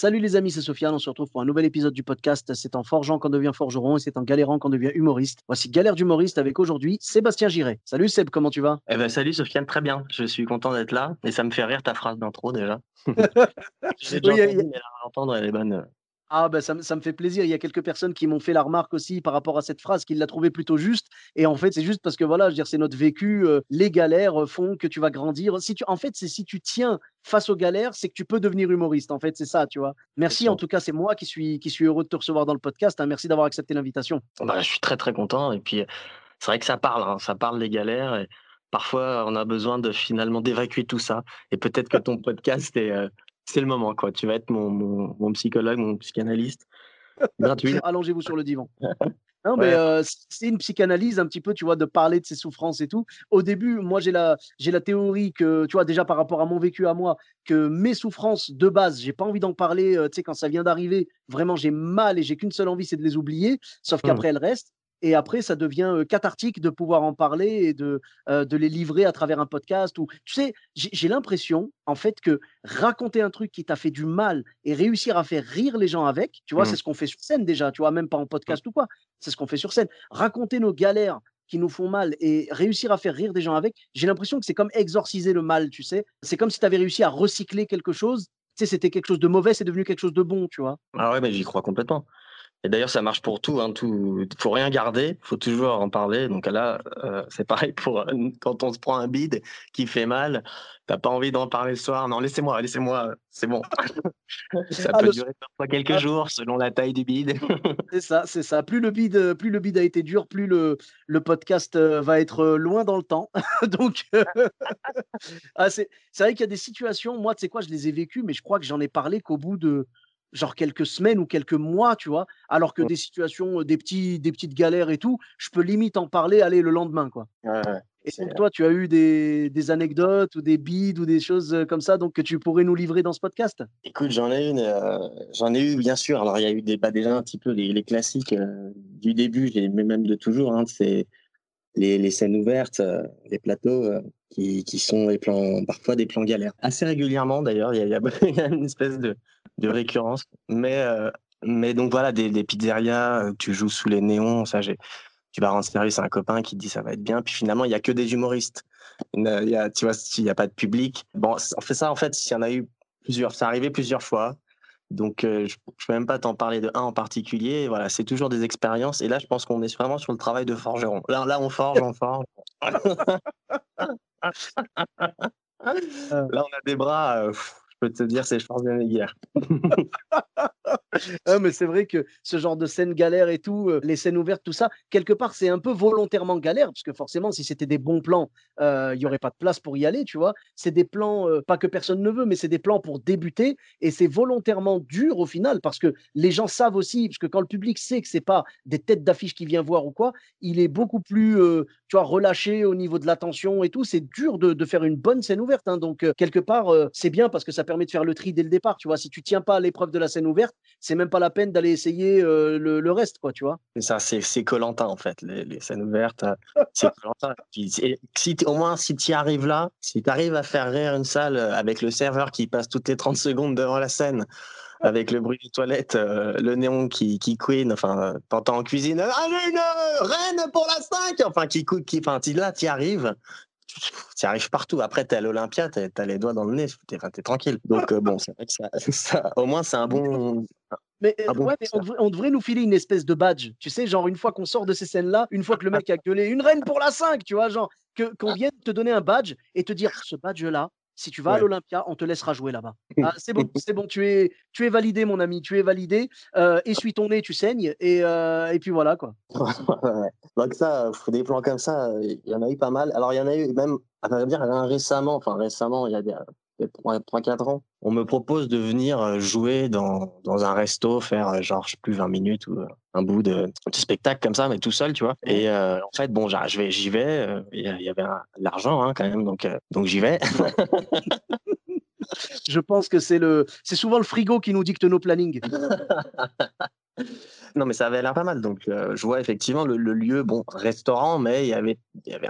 Salut les amis, c'est Sofiane. On se retrouve pour un nouvel épisode du podcast. C'est en forgeant qu'on devient forgeron et c'est en galérant qu'on devient humoriste. Voici Galère d'humoriste avec aujourd'hui Sébastien Giret. Salut Seb, comment tu vas? Eh ben, salut Sofiane, très bien. Je suis content d'être là et ça me fait rire ta phrase d'intro déjà. J'ai déjà Oui, entendu, il y a- mais la entendre, elle est bonne. Ah ben ça, me- ça me fait plaisir. Il y a quelques personnes qui m'ont fait la remarque aussi par rapport à cette phrase, qu'ils l'a trouvée plutôt juste. Et en fait, c'est juste parce que voilà, je veux dire, c'est notre vécu. euh, les galères font que tu vas grandir. Si tu, en fait, c'est si tu tiens face aux galères, c'est que tu peux devenir humoriste. En fait, c'est ça, tu vois. Merci. En tout cas, c'est moi qui suis qui suis heureux de te recevoir dans le podcast. hein. Merci d'avoir accepté l'invitation. Bah, je suis très très content et puis c'est vrai que ça parle, hein, ça parle des galères et parfois on a besoin de finalement d'évacuer tout ça et peut-être que ton podcast est, euh, c'est le moment quoi. Tu vas être mon, mon, mon psychologue, mon psychanalyste gratuit. Allongez-vous sur le divan. Non, mais Ouais. euh, c'est une psychanalyse un petit peu, tu vois, de parler de ses souffrances et tout. Au début, moi, j'ai la, j'ai la théorie que, tu vois, déjà par rapport à mon vécu à moi, que mes souffrances de base, j'ai pas envie d'en parler, euh, tu sais, quand ça vient d'arriver, vraiment, j'ai mal et j'ai qu'une seule envie, c'est de les oublier, sauf Hmm. qu'après, elles restent. Et après, ça devient cathartique de pouvoir en parler et de, euh, de les livrer à travers un podcast. Ou, tu sais, j'ai l'impression, en fait, que raconter un truc qui t'a fait du mal et réussir à faire rire les gens avec, tu vois, c'est ce qu'on fait sur scène déjà, tu vois, même pas en podcast ou quoi. C'est ce qu'on fait sur scène. Raconter nos galères qui nous font mal et réussir à faire rire des gens avec, j'ai l'impression que c'est comme exorciser le mal, tu sais. C'est comme si tu avais réussi à recycler quelque chose. Tu sais, c'était quelque chose de mauvais, c'est devenu quelque chose de bon, tu vois. Ah ouais, mais j'y crois complètement. Et d'ailleurs, ça marche pour tout. Hein, tout, faut rien garder, faut toujours en parler. Donc là, euh, c'est pareil pour euh, quand on se prend un bide qui fait mal. T'as pas envie d'en parler le soir. Non, laissez-moi, laissez-moi, c'est bon. ça Ah, peut le- durer parfois quelques Ah. jours selon la taille du bide. C'est ça, c'est ça. Plus le bide, plus le bide a été dur, plus le, le podcast euh, va être loin dans le temps. Donc, euh, ah, c'est c'est vrai qu'il y a des situations, moi, tu sais quoi, je les ai vécues, mais je crois que j'en ai parlé qu'au bout de genre quelques semaines ou quelques mois, tu vois? Alors que des situations, des, petits, des petites galères et tout, je peux limite en parler, aller le lendemain, quoi. Ouais. Et donc, toi, tu as eu des, des anecdotes ou des bides ou des choses comme ça, donc que tu pourrais nous livrer dans ce podcast? Écoute, j'en ai une, euh, j'en ai eu bien sûr. Alors il y a eu des, bah, déjà un petit peu les, les classiques euh, du début, mais même de toujours. Hein, c'est les, les scènes ouvertes, euh, les plateaux qui, qui sont des plans, parfois des plans galères. Assez régulièrement d'ailleurs, il y y a une espèce de, de récurrence. Mais, euh, mais donc voilà, des, des pizzerias, euh, tu joues sous les néons, ça j'ai. Tu vas rendre service à un copain qui te dit ça va être bien, puis finalement il y a que des humoristes. Il y a- tu vois, s'il n'y a pas de public. Bon, on fait ça en fait, s'il y en a eu plusieurs, c'est arrivé plusieurs fois. Donc, euh, je ne peux même pas t'en parler de un en particulier. Voilà, c'est toujours des expériences. Et là, je pense qu'on est vraiment sur le travail de forgeron. Là, là on forge, on forge. là, on a des bras, euh, pff, peux te dire, c'est Schwarzenegger. Ah, mais c'est vrai que ce genre de scène galère et tout, euh, les scènes ouvertes, tout ça, quelque part, c'est un peu volontairement galère, parce que forcément, si c'était des bons plans, euh, il n'y aurait pas de place pour y aller, tu vois. C'est des plans, euh, pas que personne ne veut, mais c'est des plans pour débuter, et c'est volontairement dur au final, parce que les gens savent aussi, parce que quand le public sait que c'est pas des têtes d'affiche qui vient voir ou quoi, il est beaucoup plus, euh, tu vois, relâché au niveau de l'attention et tout. C'est dur de, faire une bonne scène ouverte, hein. donc euh, quelque part, euh, c'est bien parce que ça permet de faire le tri dès le départ, tu vois. Si tu tiens pas à l'épreuve de la scène ouverte, c'est même pas la peine d'aller essayer euh, le, le reste, quoi, tu vois. C'est ça, c'est Koh-Lanta, en fait, les, les scènes ouvertes. euh, C'est c'est- si au moins, si tu arrives là, si tu arrives à faire rire une salle euh, avec le serveur qui passe toutes les 30 secondes devant la scène, avec le bruit des toilettes, euh, le néon qui, qui queen, enfin, t'entends en cuisine, allez, une reine pour la 5 Enfin, qui qui, enfin, t'y- là, tu y arrives. Tu arrives partout. Après, t'es à l'Olympia, t'as as les doigts dans le nez, t'es enfin, t'es tranquille. Donc, euh, bon, c'est vrai que ça, ça- au moins, c'est un bon. Mais, euh, Ah bon, ouais, mais ça. on, devrait, on devrait nous filer une espèce de badge, tu sais, genre une fois qu'on sort de ces scènes-là, une fois que le mec a gueulé une reine pour la 5, tu vois, genre que- qu'on vienne te donner un badge et te dire ce badge-là, si tu vas à l'Olympia, on te laissera jouer là-bas. Ah, c'est bon, c'est bon, tu es, tu es validé, mon ami, tu es validé. Euh, essuie ton nez, tu saignes, et, euh, et puis voilà, quoi. Donc ça, euh, des plans comme ça, il y en a eu pas mal. Alors il y en a eu même, à vrai dire, récemment, enfin récemment, il y a 3-4 ans. On me propose de venir jouer dans, dans un resto, faire genre, je sais plus, 20 minutes ou un bout de, spectacle comme ça, mais tout seul, tu vois. Et en fait, bon, j'y vais, il y avait de l'argent hein, quand même, donc, donc j'y vais. je pense que c'est le, c'est souvent le frigo qui nous dicte nos plannings. non, mais ça avait l'air pas mal. Donc, je vois effectivement le, lieu, bon, restaurant, mais il y avait, il y avait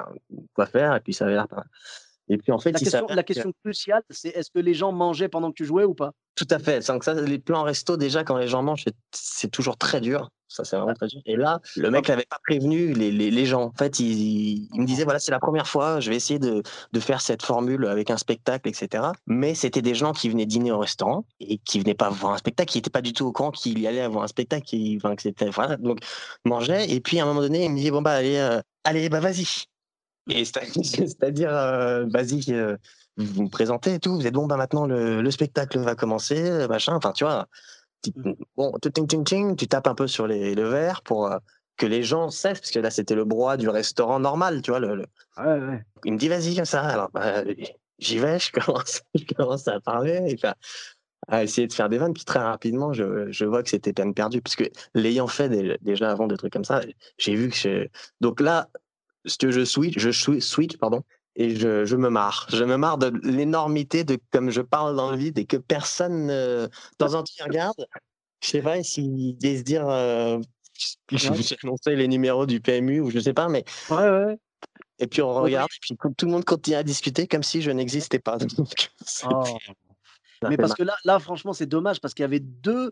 quoi faire et puis ça avait l'air pas mal. Et puis en fait, la question, cruciale, c'est est-ce que les gens mangeaient pendant que tu jouais ou pas? Tout à fait. Que ça, les plans resto, déjà, quand les gens mangent, c'est toujours très dur. Ça, c'est vraiment très dur. Et là, le mec n'avait pas prévenu les, les, les, gens. En fait, il, il me disait voilà, c'est la première fois, je vais essayer de, de, faire cette formule avec un spectacle, etc. Mais c'était des gens qui venaient dîner au restaurant et qui venaient pas voir un spectacle, qui n'étaient pas du tout au courant qu'il y allait avoir un spectacle. Qui, enfin, que c'était, voilà, donc, mangeait. Et puis, à un moment donné, il me dit bon, bah, allez, euh, allez bah, vas-y. c'est-à-dire, euh, vas-y, euh, vous me présentez et tout, vous êtes bon, bah maintenant le, spectacle va commencer, euh, machin. Enfin, tu vois, tu, mmh. bon, tu tapes un peu sur les, le verre pour que les gens sachent, parce que là c'était le broie du restaurant normal, tu vois. Le, Il me dit, vas-y, comme ça. Alors, bah, j'y vais, je commence, je commence à parler. Et à essayer de faire des vannes. Puis très rapidement, je, je vois que c'était peine perdue. Parce que l'ayant fait déjà avant des trucs comme ça, j'ai vu que. Je... Donc là, que je switch, je switch, pardon, et je, je, me marre. Je me marre de l'énormité de comme je parle dans le vide et que personne de temps en temps regarde. Je sais pas s'ils se dire euh, je vais annoncer les numéros du PMU ou je sais pas, mais. Ouais, ouais. Et puis on regarde, et puis tout le monde continue à discuter comme si je n'existais pas. oh. Mais parce que là, là franchement, c'est dommage parce qu'il y avait deux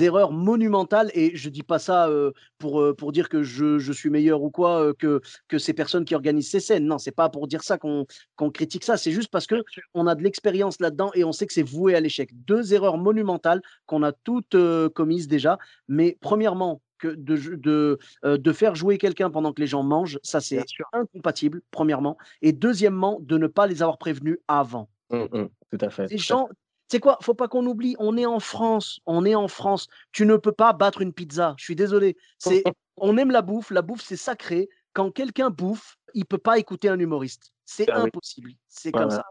erreurs monumentales et je dis pas ça pour, pour dire que je, je, suis meilleur ou quoi que, que ces personnes qui organisent ces scènes. Non, c'est pas pour dire ça qu'on qu'on critique ça. C'est juste parce que on a de l'expérience là-dedans et on sait que c'est voué à l'échec. Deux erreurs monumentales qu'on a toutes commises déjà. Mais premièrement, que de, de, de faire jouer quelqu'un pendant que les gens mangent, ça c'est incompatible, premièrement. Et deuxièmement, de ne pas les avoir prévenus avant. Mmh, mmh, tout à fait. Gens, c'est quoi Faut pas qu'on oublie, on est en France, on est en France. Tu ne peux pas battre une pizza. Je suis désolé. C'est, on aime la bouffe, la bouffe c'est sacré. Quand quelqu'un bouffe, il peut pas écouter un humoriste. C'est ah impossible. C'est comme ça.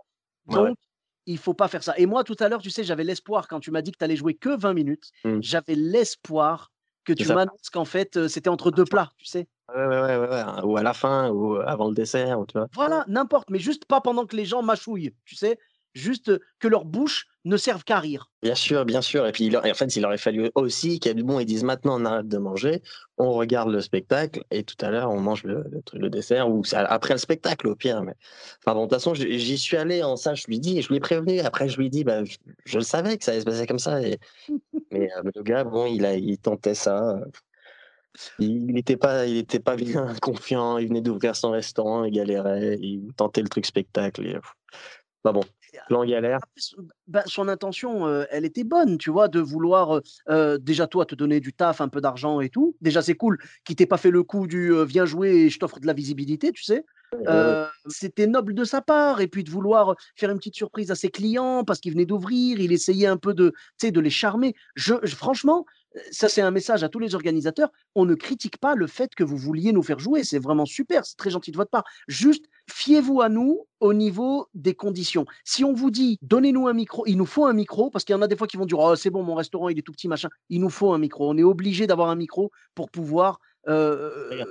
Donc, il faut pas faire ça. Et moi, tout à l'heure, tu sais, j'avais l'espoir quand tu m'as dit que tu allais jouer que 20 minutes. Mmh. J'avais l'espoir que tu m'annonces qu'en fait, euh, c'était entre deux plats, tu sais. Ouais, ouais, ouais, ouais, ou à la fin, ou avant le dessert, tu vois. Voilà, n'importe, mais juste pas pendant que les gens mâchouillent, tu sais juste que leur bouche ne serve qu'à rire. Bien sûr, bien sûr. Et puis, il, en fait, il aurait fallu aussi qu'il y ait du bon. Ils disent maintenant, on arrête de manger, on regarde le spectacle, et tout à l'heure, on mange le, le, dessert, ou après le spectacle, au pire. Mais... Enfin, bon, de toute façon, j'y suis allé en ça, je lui dis, je lui ai prévenu. Après, je lui ai dit, bah, je, le savais que ça allait se passer comme ça. Et... mais euh, le gars, bon, il, a, il tentait ça. Il n'était pas, il était pas bien confiant. Il venait d'ouvrir son restaurant, il galérait, il tentait le truc spectacle. Et... Bah bon, plan galère. Bah, son intention, elle était bonne, tu vois, de vouloir déjà toi te donner du taf, un peu d'argent et tout. Déjà, c'est cool qu'il t'ait pas fait le coup du viens jouer et je t'offre de la visibilité, tu sais. C'était noble de sa part et puis de vouloir faire une petite surprise à ses clients parce qu'il venait d'ouvrir, il essayait un peu de, de les charmer. Je, franchement, ça c'est un message à tous les organisateurs. On ne critique pas le fait que vous vouliez nous faire jouer, c'est vraiment super, c'est très gentil de votre part. Juste fiez-vous à nous au niveau des conditions. Si on vous dit donnez-nous un micro, il nous faut un micro, parce qu'il y en a des fois qui vont dire oh, c'est bon, mon restaurant il est tout petit, machin. Il nous faut un micro. On est obligé d'avoir un micro pour pouvoir euh,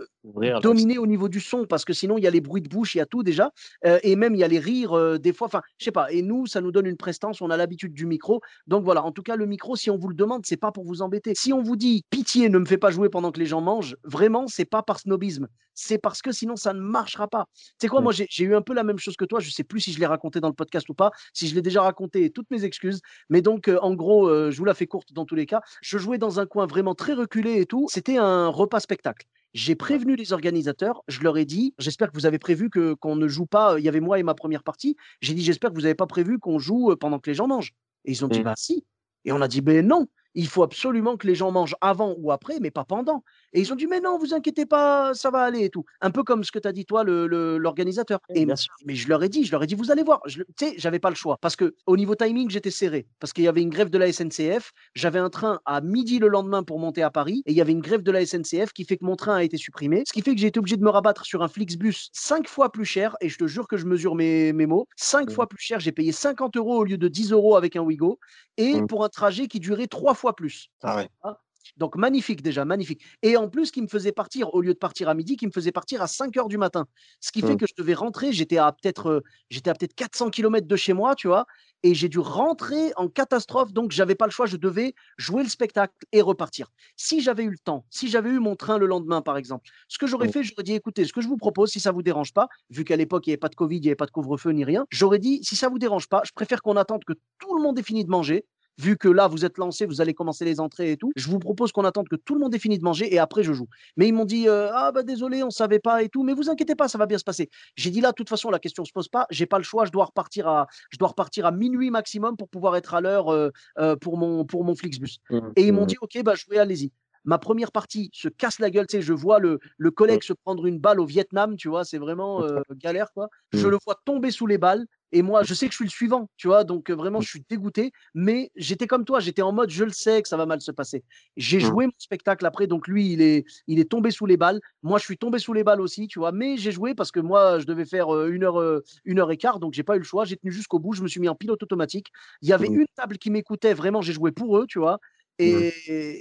dominer au niveau du son parce que sinon il y a les bruits de bouche, il y a tout déjà euh, et même il y a les rires euh, des fois. Enfin, je sais pas. Et nous, ça nous donne une prestance. On a l'habitude du micro. Donc voilà. En tout cas, le micro, si on vous le demande, c'est pas pour vous embêter. Si on vous dit pitié, ne me fais pas jouer pendant que les gens mangent, vraiment, c'est pas par snobisme. C'est parce que sinon ça ne marchera pas. C'est quoi, moi j'ai eu un peu la même chose que toi. Je sais plus si je l'ai raconté dans le podcast ou pas. Si je l'ai déjà raconté, toutes mes excuses. Mais donc en gros, je vous la fais courte dans tous les cas. Je jouais dans un coin vraiment très reculé et tout. C'était un repas spectacle. J'ai prévenu les organisateurs, je leur ai dit, j'espère que vous avez prévu que qu'on ne joue pas. Il y avait moi et ma première partie. J'ai dit, j'espère que vous n'avez pas prévu qu'on joue pendant que les gens mangent. Et ils ont dit, mmh. bah si. Et on a dit, ben non. Il faut absolument que les gens mangent avant ou après, mais pas pendant. Et ils ont dit, mais non, vous inquiétez pas, ça va aller et tout. Un peu comme ce que tu as dit, toi, l'organisateur. Le, et mais je leur ai dit, je leur ai dit, vous allez voir. Tu sais, j'avais pas le choix. Parce que au niveau timing, j'étais serré. Parce qu'il y avait une grève de la SNCF. J'avais un train à midi le lendemain pour monter à Paris. Et il y avait une grève de la SNCF qui fait que mon train a été supprimé. Ce qui fait que j'ai été obligé de me rabattre sur un Flixbus cinq fois plus cher. Et je te jure que je mesure mes, mes mots. Cinq mmh. fois plus cher. J'ai payé 50 euros au lieu de 10 euros avec un Wigo. Et mmh. pour un trajet qui durait trois fois plus. Ah ouais. Ah, donc magnifique déjà, magnifique. Et en plus, qui me faisait partir, au lieu de partir à midi, qui me faisait partir à 5 heures du matin. Ce qui fait mmh. que je devais rentrer, j'étais à peut-être j'étais à peut-être 400 km de chez moi, tu vois, et j'ai dû rentrer en catastrophe, donc j'avais pas le choix, je devais jouer le spectacle et repartir. Si j'avais eu le temps, si j'avais eu mon train le lendemain, par exemple, ce que j'aurais mmh. fait, j'aurais dit, écoutez, ce que je vous propose, si ça vous dérange pas, vu qu'à l'époque, il n'y avait pas de Covid, il n'y avait pas de couvre-feu ni rien, j'aurais dit, si ça vous dérange pas, je préfère qu'on attende que tout le monde ait fini de manger, vu que là, vous êtes lancé, vous allez commencer les entrées et tout, je vous propose qu'on attende que tout le monde ait fini de manger et après je joue. Mais ils m'ont dit euh, ah bah désolé, on savait pas et tout, mais vous inquiétez pas, ça va bien se passer. J'ai dit là, de toute façon, la question se pose pas, j'ai pas le choix, je dois repartir à, je dois repartir à minuit maximum pour pouvoir être à l'heure euh, euh, pour mon pour mon Flixbus. Mmh, et ils m'ont mmh. dit ok bah jouez, allez-y ma première partie se casse la gueule. Tu sais, je vois le, le collègue se prendre une balle au Vietnam, tu vois, c'est vraiment galère, quoi. Je mmh. le vois tomber sous les balles. Et moi, je sais que je suis le suivant, tu vois, donc vraiment, mmh. je suis dégoûté. Mais j'étais comme toi, j'étais en mode, je le sais que ça va mal se passer. J'ai mmh. joué mon spectacle après, donc lui, il est, il est tombé sous les balles. Moi, je suis tombé sous les balles aussi, tu vois. Mais j'ai joué parce que moi, je devais faire une heure, une heure et quart, donc j'ai pas eu le choix. J'ai tenu jusqu'au bout. Je me suis mis en pilote automatique. Il y avait une table qui m'écoutait. Vraiment, j'ai joué pour eux, tu vois? Et,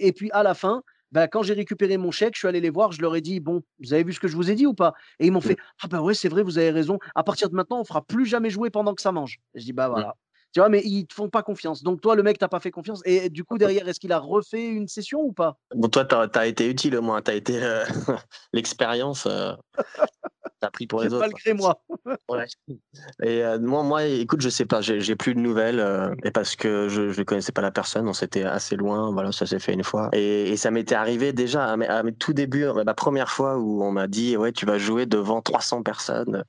et puis à la fin, bah, quand j'ai récupéré mon chèque, je suis allé les voir, je leur ai dit Bon, vous avez vu ce que je vous ai dit ou pas? Et ils m'ont mmh. fait Ah, bah ouais, c'est vrai, vous avez raison. À partir de maintenant, on fera plus jamais jouer pendant que ça mange. je dis Bah mmh. voilà. Tu vois, mais ils te font pas confiance. Donc, toi, le mec, t'as pas fait confiance. Et du coup, derrière, est-ce qu'il a refait une session ou pas? Bon, toi, tu as, été utile au moins. Tu as été euh, l'expérience. Euh, t'as pris pour les autres. Malgré moi. ouais. Et euh, moi, moi, écoute, je sais pas. J'ai plus de nouvelles. et parce que je ne connaissais pas la personne. On s'était assez loin. Voilà, ça s'est fait une fois. Et, ça m'était arrivé déjà à mes, à mes tout débuts. Ma première fois où on m'a dit Ouais, tu vas jouer devant 300 personnes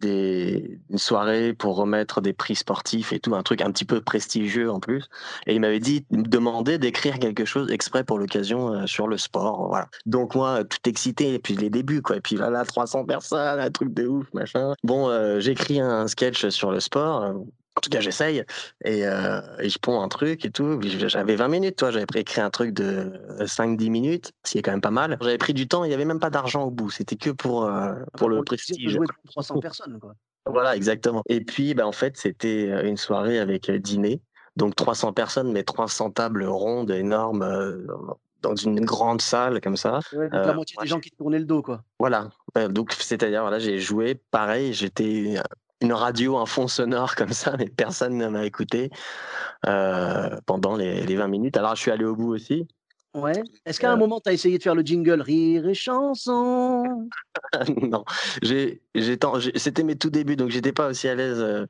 des, une soirée pour remettre des prix sportifs et tout, un truc un petit peu prestigieux en plus. Et il m'avait dit, demander d'écrire quelque chose exprès pour l'occasion euh, sur le sport. Voilà. Donc moi, tout excité, et puis les débuts, quoi. Et puis là, là 300 personnes, un truc de ouf, machin. Bon, euh, j'écris un sketch sur le sport. En tout cas, j'essaye et, euh, et, je ponds un truc et tout. J'avais 20 minutes, toi. J'avais écrit un truc de 5-10 minutes, ce qui est quand même pas mal. J'avais pris du temps, il n'y avait même pas d'argent au bout. C'était que pour, euh, pour le prestige. Jouer 300 personnes, quoi. Voilà, exactement. Et puis, bah, en fait, c'était euh, une soirée avec dîner. Donc 300 personnes, mais 300 tables rondes énormes dans une grande salle comme ça. donc la moitié des gens qui tournaient le dos, quoi. Voilà. Donc c'est-à-dire, voilà, j'ai joué pareil. J'étais une radio, un fond sonore comme ça, mais personne ne m'a écouté euh, pendant les, les, 20 minutes. Alors je suis allé au bout aussi. Ouais. Est-ce qu'à un euh moment, tu as essayé de faire le jingle Rire et chanson? Non. C'était mes tout débuts, donc j'étais pas aussi à l'aise euh,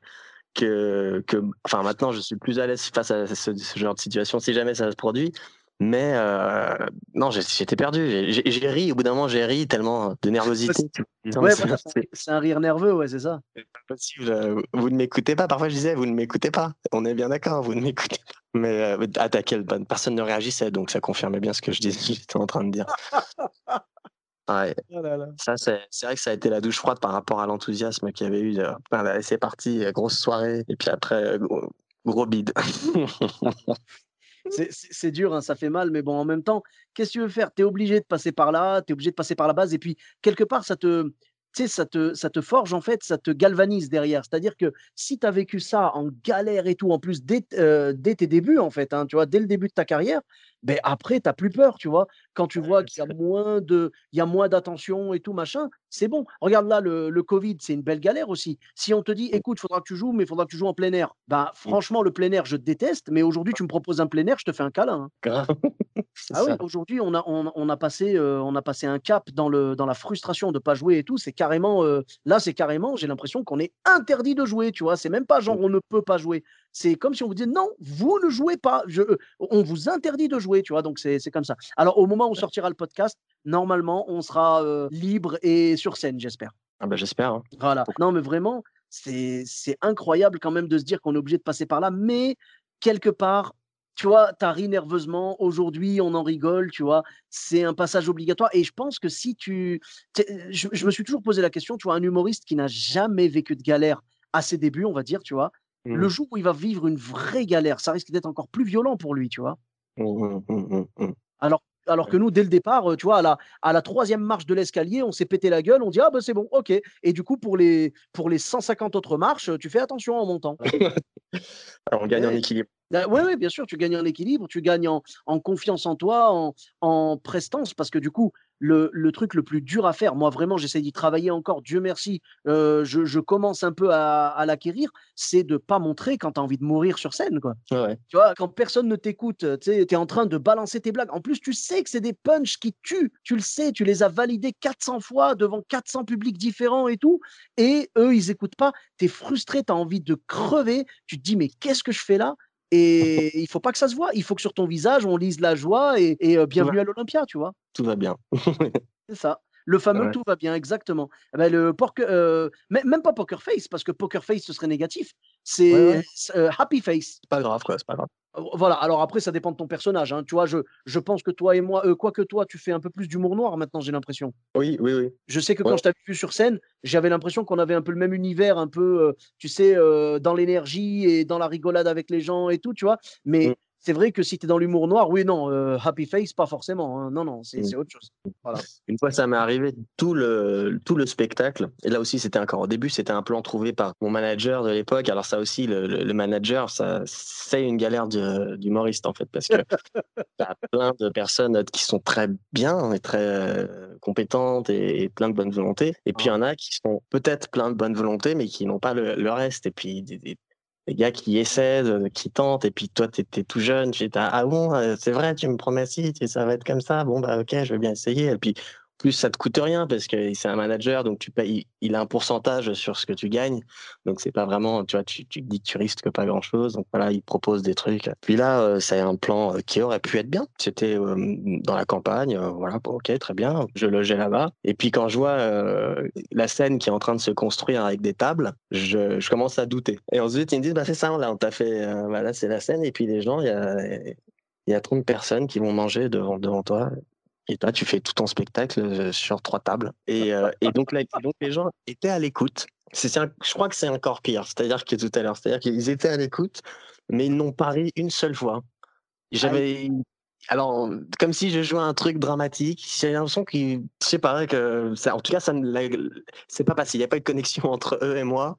que, que. Enfin, maintenant, je suis plus à l'aise face à ce, ce, genre de situation si jamais ça se produit. Mais euh, non, j'étais perdu. J'ai ri, au bout d'un moment, j'ai ri tellement de nervosité. Ouais, c'est un rire nerveux, ouais, c'est ça. Pas possible. Euh, vous ne m'écoutez pas. Parfois, je disais, vous ne m'écoutez pas. On est bien d'accord, vous ne m'écoutez pas. Mais euh, à ta quelle bonne personne ne réagissait, donc ça confirmait bien ce que je disais, j'étais en train de dire. Ouais. Oh ça, c'est vrai que ça a été la douche froide par rapport à l'enthousiasme qu'il y avait eu. c'est parti, grosse soirée, et puis après, gros, gros bide. C'est dur, hein, ça fait mal, mais bon, en même temps, qu'est-ce que tu veux faire? Tu es obligé de passer par là, tu es obligé de passer par la base, et puis quelque part, ça te, ça te, ça te forge, en fait, ça te galvanise derrière. C'est-à-dire que si tu as vécu ça en galère et tout, en plus dès, euh, dès tes débuts, en fait, hein, tu vois, dès le début de ta carrière, ben après, tu n'as plus peur, tu vois? Quand tu vois qu'il y a moins de, il y a moins d'attention et tout, machin, c'est bon. Regarde là, le, le Covid, c'est une belle galère aussi. Si on te dit, écoute, il faudra que tu joues, mais il faudra que tu joues en plein air. Ben, franchement, le plein air, je déteste, mais aujourd'hui, tu me proposes un plein air, je te fais un câlin. Hein. ah oui, aujourd'hui, on a, on, a passé, euh, on a passé un cap dans, le, dans la frustration de ne pas jouer et tout. C'est carrément, euh, là, c'est carrément, j'ai l'impression qu'on est interdit de jouer, tu vois? C'est même pas genre on ne peut pas jouer. C'est comme si on vous disait non, vous ne jouez pas. Je, euh, on vous interdit de jouer, tu vois. Donc c'est comme ça. Alors au moment où sortira le podcast, normalement, on sera euh, libre et sur scène, j'espère. Ah bah j'espère. Hein. Voilà. Non, mais vraiment, c'est incroyable quand même de se dire qu'on est obligé de passer par là, mais quelque part, tu vois, t'as ri nerveusement, aujourd'hui, on en rigole, tu vois, c'est un passage obligatoire. Et je pense que si tu. Je, je, me suis toujours posé la question, tu vois, un humoriste qui n'a jamais vécu de galère à ses débuts, on va dire, tu vois, le Mmh. jour où il va vivre une vraie galère, ça risque d'être encore plus violent pour lui, tu vois? Mmh, mmh. Alors, alors que nous, dès le départ, euh, tu vois, à la, à la troisième marche de l'escalier, on s'est pété la gueule, on dit, ah ben c'est bon, ok. Et du coup, pour les, pour les 150 autres marches, tu fais attention en montant. Alors, on gagne en équilibre. Oui, oui, bien sûr, tu gagnes en équilibre, tu gagnes en, en confiance en toi, en, en prestance, parce que du coup, le, le truc le plus dur à faire, moi vraiment, j'essaie d'y travailler encore, Dieu merci, euh, je, je commence un peu à, à l'acquérir, c'est de pas montrer quand tu as envie de mourir sur scène, quoi. Ouais, ouais. Tu vois, quand personne ne t'écoute, tu es en train de balancer tes blagues. En plus, tu sais que c'est des punchs qui tuent. Tu le sais, tu les as validés 400 fois devant 400 publics différents et tout. Et eux, ils écoutent pas. Tu es frustré, tu as envie de crever. Tu te dis, mais qu'est-ce que je fais là? Et il faut pas que ça se voit. Il faut que sur ton visage, on lise la joie et, et, euh, bienvenue à l'Olympia, tu vois. Tout va bien. C'est ça. Le fameux Ouais. tout va bien, exactement. Eh ben, le poker, euh, mê- même pas poker face, parce que poker face, ce serait négatif. C'est Ouais, ouais. euh, happy face. C'est pas grave, quoi, c'est pas grave. Euh, Voilà, alors après, ça dépend de ton personnage. hein. Tu vois, je, je pense que toi et moi, euh, quoique toi, tu fais un peu plus d'humour noir maintenant, j'ai l'impression. Oui, oui, oui. Je sais que Ouais. quand je t'avais vu sur scène, j'avais l'impression qu'on avait un peu le même univers, un peu, euh, tu sais, euh, dans l'énergie et dans la rigolade avec les gens et tout, tu vois. Mais Mm. C'est vrai que si tu es dans l'humour noir, oui, non, euh, happy face, pas forcément. hein. Non, non, c'est Mm. c'est autre chose. Voilà. Une fois, ça m'est arrivé, tout le, tout le spectacle, et là aussi, c'était encore au début, c'était un plan trouvé par mon manager de l'époque. Alors, ça aussi, le, le- le manager, ça, c'est une galère d'humoriste, en fait, parce que t'as plein de personnes qui sont très bien et très euh, compétentes et, et plein de bonne volonté. Et puis, il y en a qui sont peut-être plein de bonne volonté, mais qui n'ont pas le, le reste. Et puis, des, des- des gars qui essaient, qui tentent, et puis toi, tu étais tout jeune, tu étais, ah bon, euh, c'est vrai, tu me promets si, ça va être comme ça, bon, bah ok, je vais bien essayer. Et puis, plus, ça te coûte rien parce que c'est un manager, donc tu payes, il a un pourcentage sur ce que tu gagnes. Donc, c'est pas vraiment, tu vois, tu, tu dis que tu risques pas grand chose. Donc, voilà, il propose des trucs. Puis là, euh, c'est un plan euh, qui aurait pu être bien. C'était euh, dans la campagne, euh, voilà, ok, très bien. Je logeais là-bas. Et puis, quand je vois euh, la scène qui est en train de se construire avec des tables, je, commence à douter. Et ensuite, ils me disent, bah, c'est ça, là, on t'a fait, euh, bah, là, c'est la scène. Et puis, les gens, il y a, y a 30 personnes qui vont manger devant, devant toi. Et toi, tu fais tout ton spectacle euh, sur trois tables. Et, euh, et donc, là, donc, les gens étaient à l'écoute. C'est, c'est un- je crois que c'est encore pire. C'est-à-dire que tout à l'heure, c'est-à-dire qu'ils étaient à l'écoute, mais ils n'ont pas ri une seule fois. J'avais. Alors, comme si je jouais un truc dramatique, j'ai l'impression qu'ils. Je sais pas, que ça, en tout cas, ça ne l'a- c'est pas passé. Il n'y a pas eu de connexion entre eux et moi.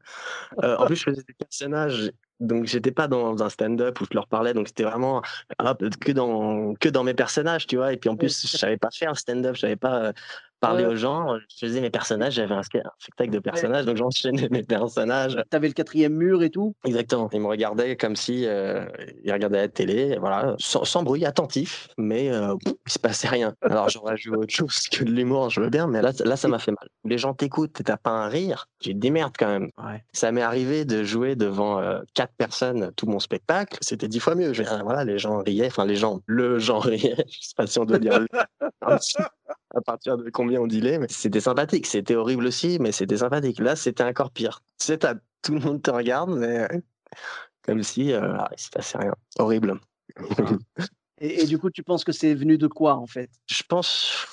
Euh, en plus, je faisais des personnages, donc j'étais pas dans un stand-up où je leur parlais, donc c'était vraiment hop, que, dans, que dans mes personnages, tu vois. Et puis en plus, je savais pas faire un stand-up, je savais pas euh, parler Ouais. aux gens. Je faisais mes personnages, j'avais un, spectacle de personnages, donc j'enchaînais mes personnages. Tu avais le quatrième mur et tout? Exactement. Ils me regardaient comme si euh, ils regardaient la télé, voilà, sans, sans bruit, attentif, mais euh, pff, il se passait rien. Alors j'aurais joué autre chose que de l'humour, je veux bien, mais là, là ça m'a fait mal. Les gens t'écoutent, t'as pas un rire, j'ai des merdes quand même. Ouais. Ça m'est arrivé de jouer devant euh, quatre personnes tout mon spectacle, c'était dix fois mieux. Je voilà, les gens riaient, enfin les gens, le gens riait, je sais pas si on doit dire le- à partir de combien on dit les, mais c'était sympathique, c'était horrible aussi, mais c'était sympathique. Là, c'était encore pire. Sais, t'as- tout le monde te regarde, mais comme si euh, ah, il se passait rien. Horrible. Et, et du coup, tu penses que c'est venu de quoi, en fait? Je pense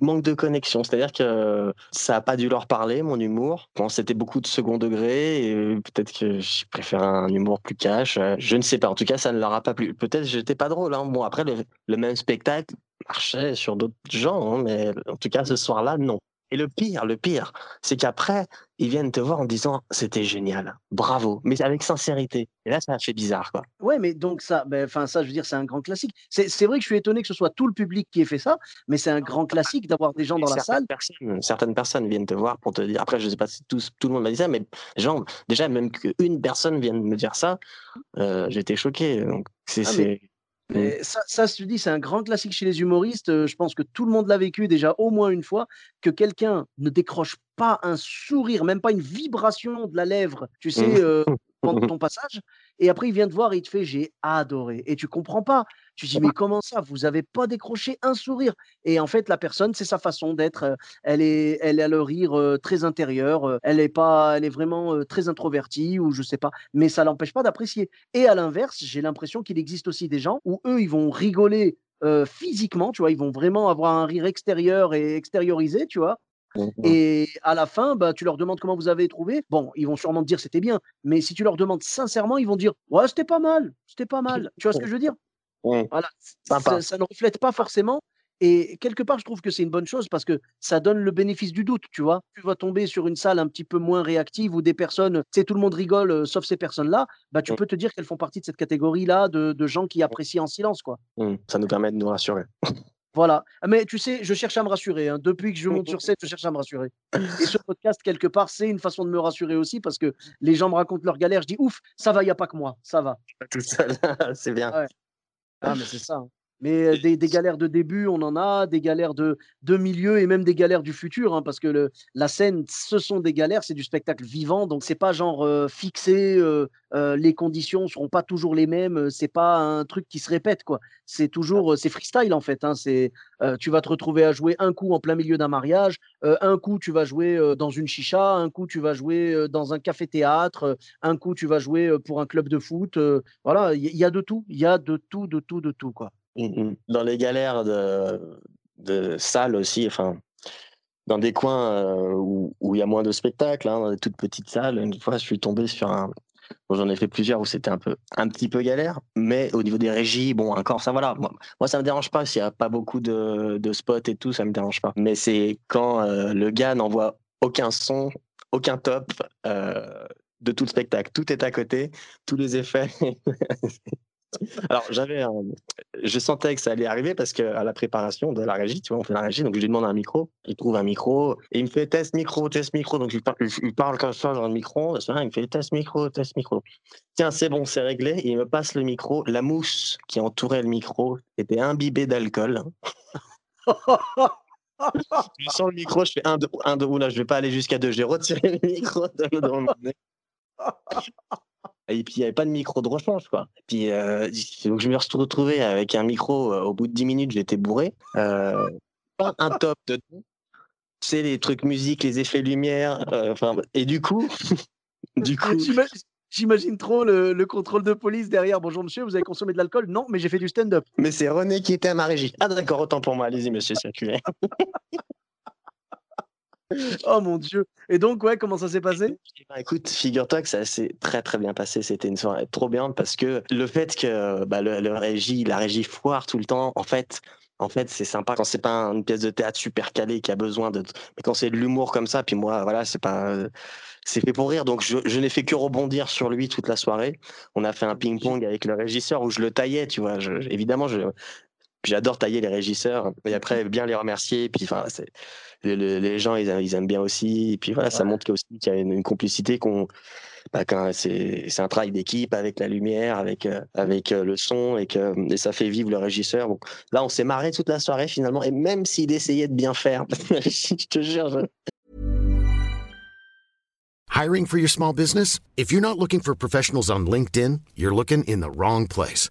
manque de connexion, c'est-à-dire que ça n'a pas dû leur parler, mon humour. Bon, c'était beaucoup de second degré, peut-être que je préfère un humour plus cash. euh, Je ne sais pas, en tout cas, ça ne leur a pas plu. Peut-être j'étais pas drôle. Hein. Bon, après, le, le même spectacle marchait sur d'autres gens, hein, mais en tout cas, ce soir-là, non. Et le pire, le pire, c'est qu'après, ils viennent te voir en disant c'était génial, bravo, mais avec sincérité. Et là, ça fait bizarre, quoi. Ouais, mais donc ça, ben, enfin ça, je veux dire, c'est un grand classique. C'est vrai que je suis étonné que ce soit tout le public qui ait fait ça, mais c'est un grand classique d'avoir des gens dans la salle. Personnes, certaines personnes viennent te voir pour te dire. Après, je sais pas si tous- tout le monde m'a dit ça, mais genre, déjà, même qu'une personne vienne me dire ça, euh, j'étais choqué. Donc, c'est. Ah, mais- Mais ça, ça, je te dis, c'est un grand classique chez les humoristes. Euh, Je pense que tout le monde l'a vécu déjà au moins une fois, que quelqu'un ne décroche pas un sourire, même pas une vibration de la lèvre, tu sais, Mhm. euh, pendant ton passage. Et après, il vient te voir et il te fait J'ai adoré. Et tu comprends pas. Tu dis Mais comment ça? Vous n'avez pas décroché un sourire Et en fait, la personne, c'est sa façon d'être. Elle, est, elle a le rire très intérieur. Elle est, pas, elle est vraiment très introvertie ou je sais pas. Mais ça l'empêche pas d'apprécier. Et à l'inverse, j'ai l'impression qu'il existe aussi des gens où eux, ils vont rigoler physiquement, tu vois, ils vont vraiment avoir un rire extérieur et extériorisé, tu vois. Mmh et à la fin, bah, tu leur demandes comment vous avez trouvé. Bon, ils vont sûrement te dire c'était bien, mais si tu leur demandes sincèrement, ils vont dire ouais, c'était pas mal, c'était pas mal. Tu vois ce que je veux dire? Voilà, ça, ça, ne reflète pas forcément et quelque part, je trouve que c'est une bonne chose parce que ça donne le bénéfice du doute, tu vois? Tu vas tomber sur une salle un petit peu moins réactive où des personnes, tu sais, tout le monde rigole euh, sauf ces personnes-là, bah, tu mmh. peux te dire qu'elles font partie de cette catégorie-là de, gens qui apprécient en silence, quoi. Mmh. Ça nous permet de nous rassurer. Voilà. Ah, mais tu sais, je cherche à me rassurer. Hein. Depuis que je monte sur scène, je cherche à me rassurer. Et ce podcast, quelque part, c'est une façon de me rassurer aussi parce que les gens me racontent leurs galères. Je dis, ouf, ça va, il n'y a pas que moi. Ça va. Pas tout seul. c'est bien. Ah, mais c'est ça. Hein. Mais des, galères de début, on en a, des galères de, de milieu et même des galères du futur, hein, parce que le, la scène, ce sont des galères, c'est du spectacle vivant, donc c'est pas genre fixé, les conditions seront pas toujours les mêmes, c'est pas un truc qui se répète, quoi. C'est toujours, c'est freestyle en fait. Hein, c'est, tu vas te retrouver à jouer un coup en plein milieu d'un mariage, un coup tu vas jouer dans une chicha, un coup tu vas jouer dans un café-théâtre, un coup tu vas jouer pour un club de foot. voilà, il y a de tout, il y a de tout, de tout, de tout, quoi. Mmh dans les galères de, salles aussi, enfin, dans des coins où il y a moins de spectacles, hein, dans des toutes petites salles. Une fois, je suis tombé sur un. J'en ai fait plusieurs où c'était un un petit peu galère, mais au niveau des régies, bon, encore ça, voilà. Moi, moi ça me dérange pas s'il n'y a pas beaucoup de, spots et tout, ça me dérange pas. Mais c'est quand le gars n'envoie aucun son, aucun top de tout le spectacle. Tout est à côté, tous les effets. Alors, j'avais, je sentais que ça allait arriver parce qu'à la préparation de la régie, tu vois, on fait la régie, donc je lui demande un micro, il trouve un micro, et il me fait test micro, test micro, donc il, parle comme ça dans le micro, il me fait test micro, test micro. Tiens, c'est bon, c'est réglé, et il me passe le micro, la mousse qui entourait le micro était imbibée d'alcool. je sens le micro, je fais un, deux, un, deux, là, je vais pas aller jusqu'à deux, j'ai retiré le micro de, de mon nez. Et puis, il n'y avait pas de micro de rechange, quoi. Et puis, euh, donc, je me suis retrouvé avec un micro. Euh, au bout de 10 minutes, j'étais bourré. Euh, pas un top de tout. Tu sais, les trucs musique, les effets lumière. Enfin, et du coup, du coup. J'imagine trop le, le, contrôle de police derrière. Bonjour monsieur, vous avez consommé de l'alcool? Non, mais j'ai fait du stand-up. Mais c'est René qui était à ma régie. Ah d'accord, autant pour moi. Allez-y monsieur, circulez. oh mon Dieu. Et donc, ouais, comment ça s'est passé? Eh ben, Écoute, figure-toi que ça s'est très très bien passé. C'était une soirée trop bien parce que le fait que bah, le, régie, la régie foire tout le temps, en fait, en fait, c'est sympa quand c'est pas une pièce de théâtre super calée qui a besoin de. Mais quand c'est de l'humour comme ça, puis moi, voilà, c'est pas. C'est fait pour rire, donc je, je n'ai fait que rebondir sur lui toute la soirée. On a fait un ping-pong avec le régisseur où je le taillais, tu vois. Je, évidemment, je, j'adore tailler les régisseurs et après bien les remercier. Puis enfin, les gens ils, ils, aiment bien aussi. Et puis voilà, ça montre qu'il y a une, complicité qu'on. Bah, c'est un travail d'équipe avec la lumière, avec euh, avec euh, le son et que et ça fait vivre le régisseur. Bon, là on s'est marré toute la soirée finalement et même s'il essayait de bien faire, je te jure. Je... Hiring for your small business? If you're not looking for professionals on LinkedIn, you're looking in the wrong place.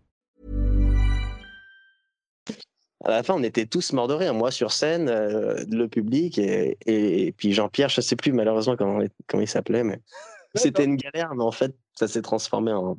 À la fin, on était tous morts de rire. Moi sur scène, euh, le public et, et, puis Jean-Pierre, je ne sais plus malheureusement comment, comment il s'appelait, mais c'était une galère, mais en fait, ça s'est transformé en,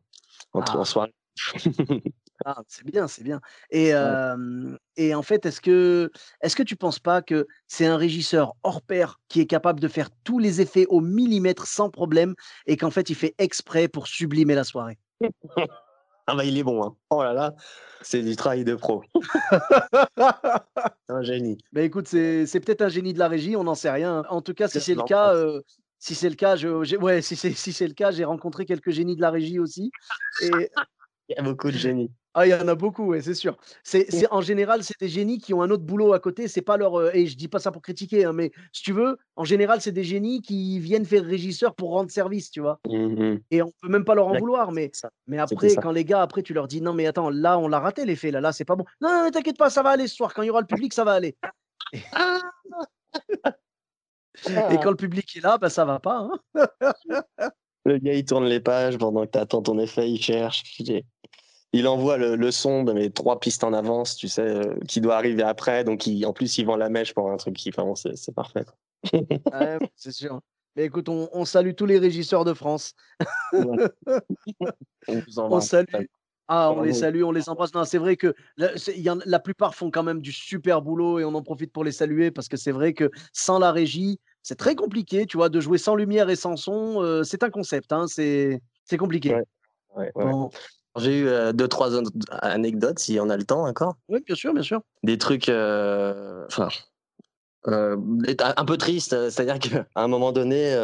en, ah. soirée. ah, c'est bien, c'est bien. Et, euh, et en fait, est-ce que, est-ce que tu penses pas que c'est un régisseur hors pair qui est capable de faire tous les effets au millimètre sans problème et qu'en fait, il fait exprès pour sublimer la soirée? Ah bah il est bon. Hein. Oh là là, c'est du travail de pro. un génie. Mais écoute, c'est, peut-être un génie de la régie, on n'en sait rien. En tout cas, si c'est le cas, euh, si c'est le cas, je, ouais, si c'est si c'est le cas, j'ai rencontré quelques génies de la régie aussi. Et il y a beaucoup de génies. Ah, il y en a beaucoup, ouais, c'est sûr. C'est c'est en général, c'est des génies qui ont un autre boulot à côté, c'est pas leur, heu et je dis pas ça pour critiquer, hein, mais si tu veux, en général, c'est des génies qui viennent faire régisseur pour rendre service, tu vois? Mmh Et on peut même pas leur en vouloir, mais mais après, quand les gars, après, tu leur dis: «Non, mais attends, là, on l'a raté l'effet, là, là, c'est pas bon». «Non, non, mais t'inquiète pas, ça va aller ce soir, quand il y aura le public, ça va aller». Et quand le public est là, bah, ça va pas, hein. Le gars, il tourne les pages pendant que tu attends ton effet, il cherche. Il il envoie le, le son de mes trois pistes en avance, tu sais, euh, qui doit arriver après. Donc, il- en plus, il vend la mèche pour un truc qui, enfin, bon, c'est parfait. Ouais, c'est sûr. Mais écoute, on on salue tous les régisseurs de France. Ouais. On vous On salue ah, on les salue, on les embrasse. Non, c'est vrai que la y en la plupart font quand même du super boulot et on en profite pour les saluer parce que c'est vrai que sans la régie, c'est très compliqué, tu vois? De jouer sans lumière et sans son, heu, c'est un concept, hein, c'est c'est compliqué. Ouais, ouais, ouais. Bon, J'ai eu euh, deux, trois anecdotes, si on a le temps encore. oui, bien sûr, bien sûr. Des trucs, euh, enfin, euh, un peu tristes. euh, C'est-à-dire qu'à un moment donné,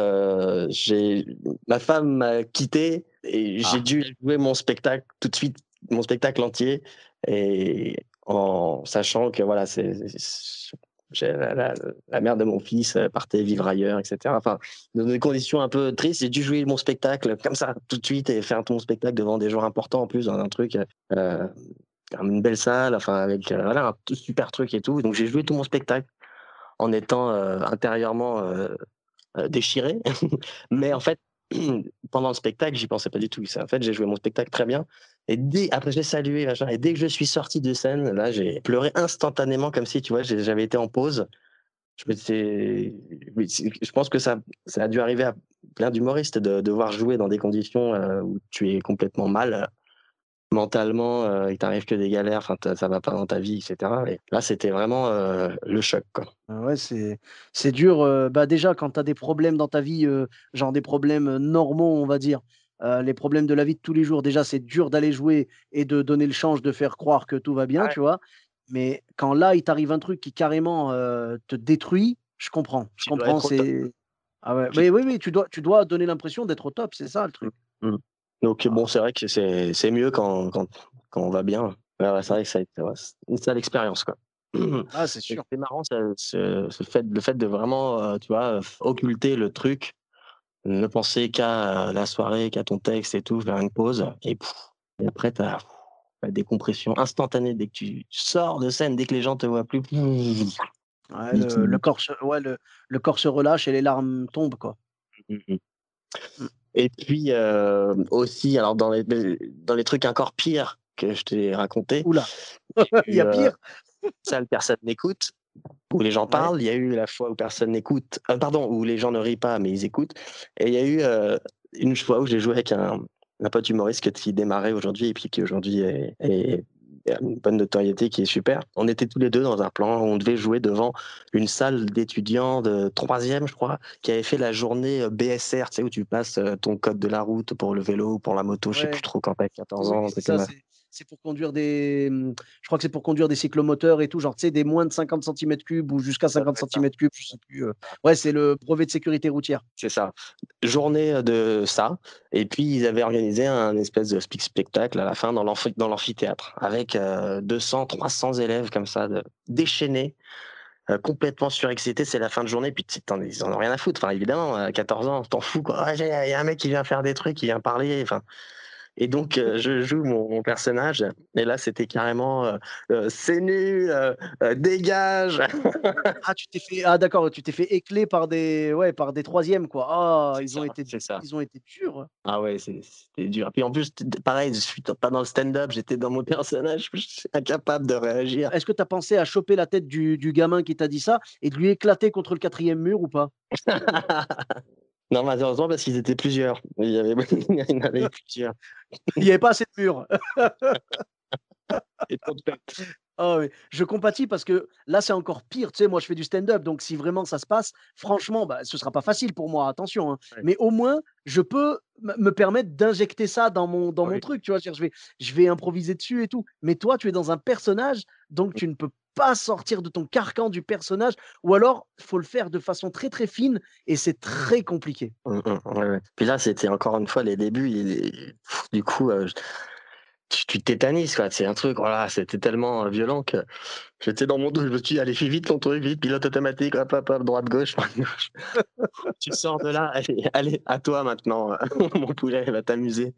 j'ai ma femme m'a quitté et j'ai Ah. dû jouer mon spectacle tout de suite, mon spectacle entier, et en sachant que voilà, c'est la, mère de mon fils euh, partait vivre ailleurs, etc. Enfin, dans des conditions un peu tristes, j'ai dû jouer mon spectacle comme ça tout de suite et faire mon spectacle devant des gens importants en plus, dans un truc. euh, une belle salle, enfin avec euh, voilà, un super truc et tout. Donc j'ai joué tout mon spectacle en étant euh, intérieurement déchiré. Mais en fait, pendant le spectacle, j'y pensais pas du tout. En fait, j'ai joué mon spectacle très bien. Et dès, après, j'ai salué, machin, et dès que je suis sorti de scène, là, j'ai pleuré instantanément, comme si, tu vois, j'avais été en pause. Je, me je pense que ça, ça a dû arriver à plein d'humoristes de devoir jouer dans des conditions euh, où tu es complètement mal euh, mentalement, euh, il t'arrive que des galères, enfin, ça va pas dans ta vie, etc. Et là, c'était vraiment euh, le choc, quoi. Ah ouais, c'est c'est dur, bah, déjà quand tu as des problèmes dans ta vie, genre des problèmes, normaux, on va dire, heu, les problèmes de la vie de tous les jours, déjà c'est dur d'aller jouer et de donner le change de faire croire que tout va bien, Ouais. tu vois? Mais quand là, il t'arrive un truc qui carrément, heu, te détruit, je comprends, je Tu comprends, c'est ah ouais, mais oui, oui, tu dois tu dois donner l'impression d'être au top, c'est ça le truc. Donc, bon, c'est vrai que c'est c'est mieux quand, quand, quand on va bien. Ouais, c'est vrai que ça c'est une sale expérience, quoi. Ah, c'est sûr. C'est marrant, ça, ce, ce fait, le fait de vraiment, euh, tu vois, euh, occulter le truc, ne penser qu'à euh, la soirée, qu'à ton texte et tout, faire une pause, et, pff, et après, tu as la décompression instantanée dès que tu sors de scène, dès que les gens te voient plus. Ouais, le corps se ouais, le le corps se relâche et les larmes tombent, quoi. Mhm. Mmh. Et puis euh, aussi, alors dans les, dans les trucs encore pires que je t'ai raconté, Ouh là! Il y a eu, euh, pire? salle personne n'écoute, où les gens Ouais. parlent. Il y a eu la fois où personne n'écoute, euh, pardon, où les gens ne rient pas, mais ils écoutent. Et il y a eu euh, une fois où j'ai joué avec un, un pote humoriste qui démarrait aujourd'hui et puis qui aujourd'hui est, est- a une bonne notoriété, qui est super. On était tous les deux dans un plan où on devait jouer devant une salle d'étudiants de troisième, je crois, qui avait fait la journée euh, BSR, tu sais, où tu passes euh, ton code de la route pour le vélo ou pour la moto, je sais Ouais. plus trop quand t'as 14 Oui, ans. c'est ça, comme ça. c'est c'est pour conduire des, mmh, je crois que c'est pour conduire des cyclomoteurs et tout, genre, tu sais, des moins de 50 cm3 ou jusqu'à Ça doit 50 être ça. cm3, je sais plus, heu. Ouais, c'est le brevet de sécurité routière. C'est ça. Journée de ça. Et puis, ils avaient organisé un espèce de spectacle à la fin dans l'amphi- dans l'amphithéâtre avec euh, 200, 300 élèves comme ça, de, déchaînés, euh, complètement surexcités. C'est la fin de journée. Puis, ils en ont rien à foutre. Enfin, évidemment, à 14 ans, t'en fous, quoi. Ah, Il y a un mec qui vient faire des trucs, qui vient parler. Enfin, et donc, euh, je joue mon, mon personnage. Et là, c'était carrément euh, euh, c'est nul, dégage. Ah, tu t'es fait ah d'accord, tu t'es fait écler par des ouais, par des 3e quoi. Ah, ils ont été ça. ils ont été durs. Ah ouais, c'était dur. Puis en plus, pareil, je suis pas dans le stand-up, j'étais dans mon personnage, je suis incapable de réagir. Est-ce que tu as pensé à choper la tête du du gamin qui t'a dit ça et de lui éclater contre le 4e mur ou pas? non, malheureusement, parce qu'ils étaient plusieurs. Il y avait, il y en avait plusieurs. Il y avait pas assez de murs. Et. Ah oui, je compatis parce que là, c'est encore pire. Tu sais, moi, je fais du stand-up, donc si vraiment ça se passe, franchement, bah, ce sera pas facile pour moi, attention, hein. Ouais. Mais au moins, je peux me me permettre d'injecter ça dans mon dans mon truc, tu vois? Je vais je vais improviser dessus et tout. Mais toi, tu es dans un personnage, donc tu ne peux pas sortir de ton carcan du personnage ou alors, il faut le faire de façon très, très fine et c'est très compliqué. Ouais, ouais. Puis là, c'était encore une fois les débuts. pff, du coup, euh, je- tu, tu tétanises, quoi. C'est un truc, voilà, c'était tellement euh, violent que j'étais dans mon dos, je me suis dit, allez, fais vite ton truc, vite, pilote automatique, hop, hop, hop, droite, gauche. tu sors de là, allez, allez, à toi maintenant, mon poulet, va t'amuser.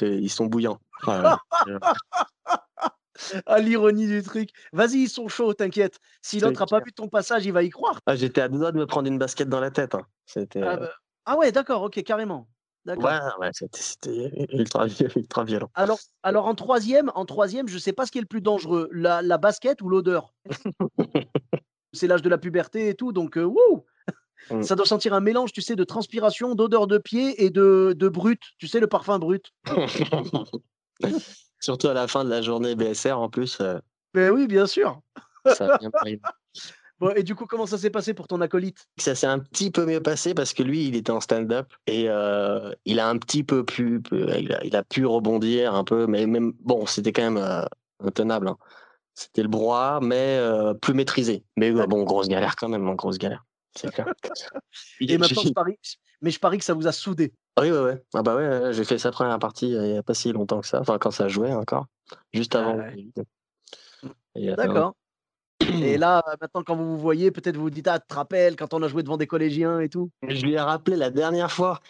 Ils sont bouillants. Voilà. Ah, l'ironie du truc. Vas-y, ils sont chauds, t'inquiète. Si l'autre n'a pas vu ton passage, il va y croire. Ah, j'étais à deux doigts de me prendre une basket dans la tête. hein. C'était. Ah, euh, bah- ah ouais, d'accord, ok, carrément. D'accord. Ouais, ouais, c'était ultra, ultra violent. Alors, alors en troisième, en troisième, je sais pas ce qui est le plus dangereux, la, la basket ou l'odeur? C'est l'âge de la puberté et tout, donc euh, wouh Mm. Ça doit sentir un mélange, tu sais, de transpiration, d'odeur de pied et de, de brut. Tu sais, le parfum brut. Surtout à la fin de la journée BSR, en plus, euh, Ben oui, bien sûr. ça a bien pris. Bon, et du coup, comment ça s'est passé pour ton acolyte? Ça s'est un petit peu mieux passé parce que lui, il était en stand-up et euh, il a un petit peu plus, il a, il a pu rebondir un peu, mais même bon, c'était quand même euh, intenable. hein. C'était le brouhaha, mais euh, plus maîtrisé. Mais bon, grosse galère quand même, hein, grosse galère. C'est clair. Et maintenant, je parie, mais je parie que ça vous a soudé. Oui, ouais, ouais. Ah bah ouais, j'ai fait sa première partie euh, il n'y a pas si longtemps que ça. Enfin, quand ça jouait encore, juste Ah avant. ouais. Euh, D'accord. Et là, maintenant, quand vous vous voyez, peut-être vous vous dites, ah, tu te rappelles quand on a joué devant des collégiens et tout. Je lui ai rappelé la dernière fois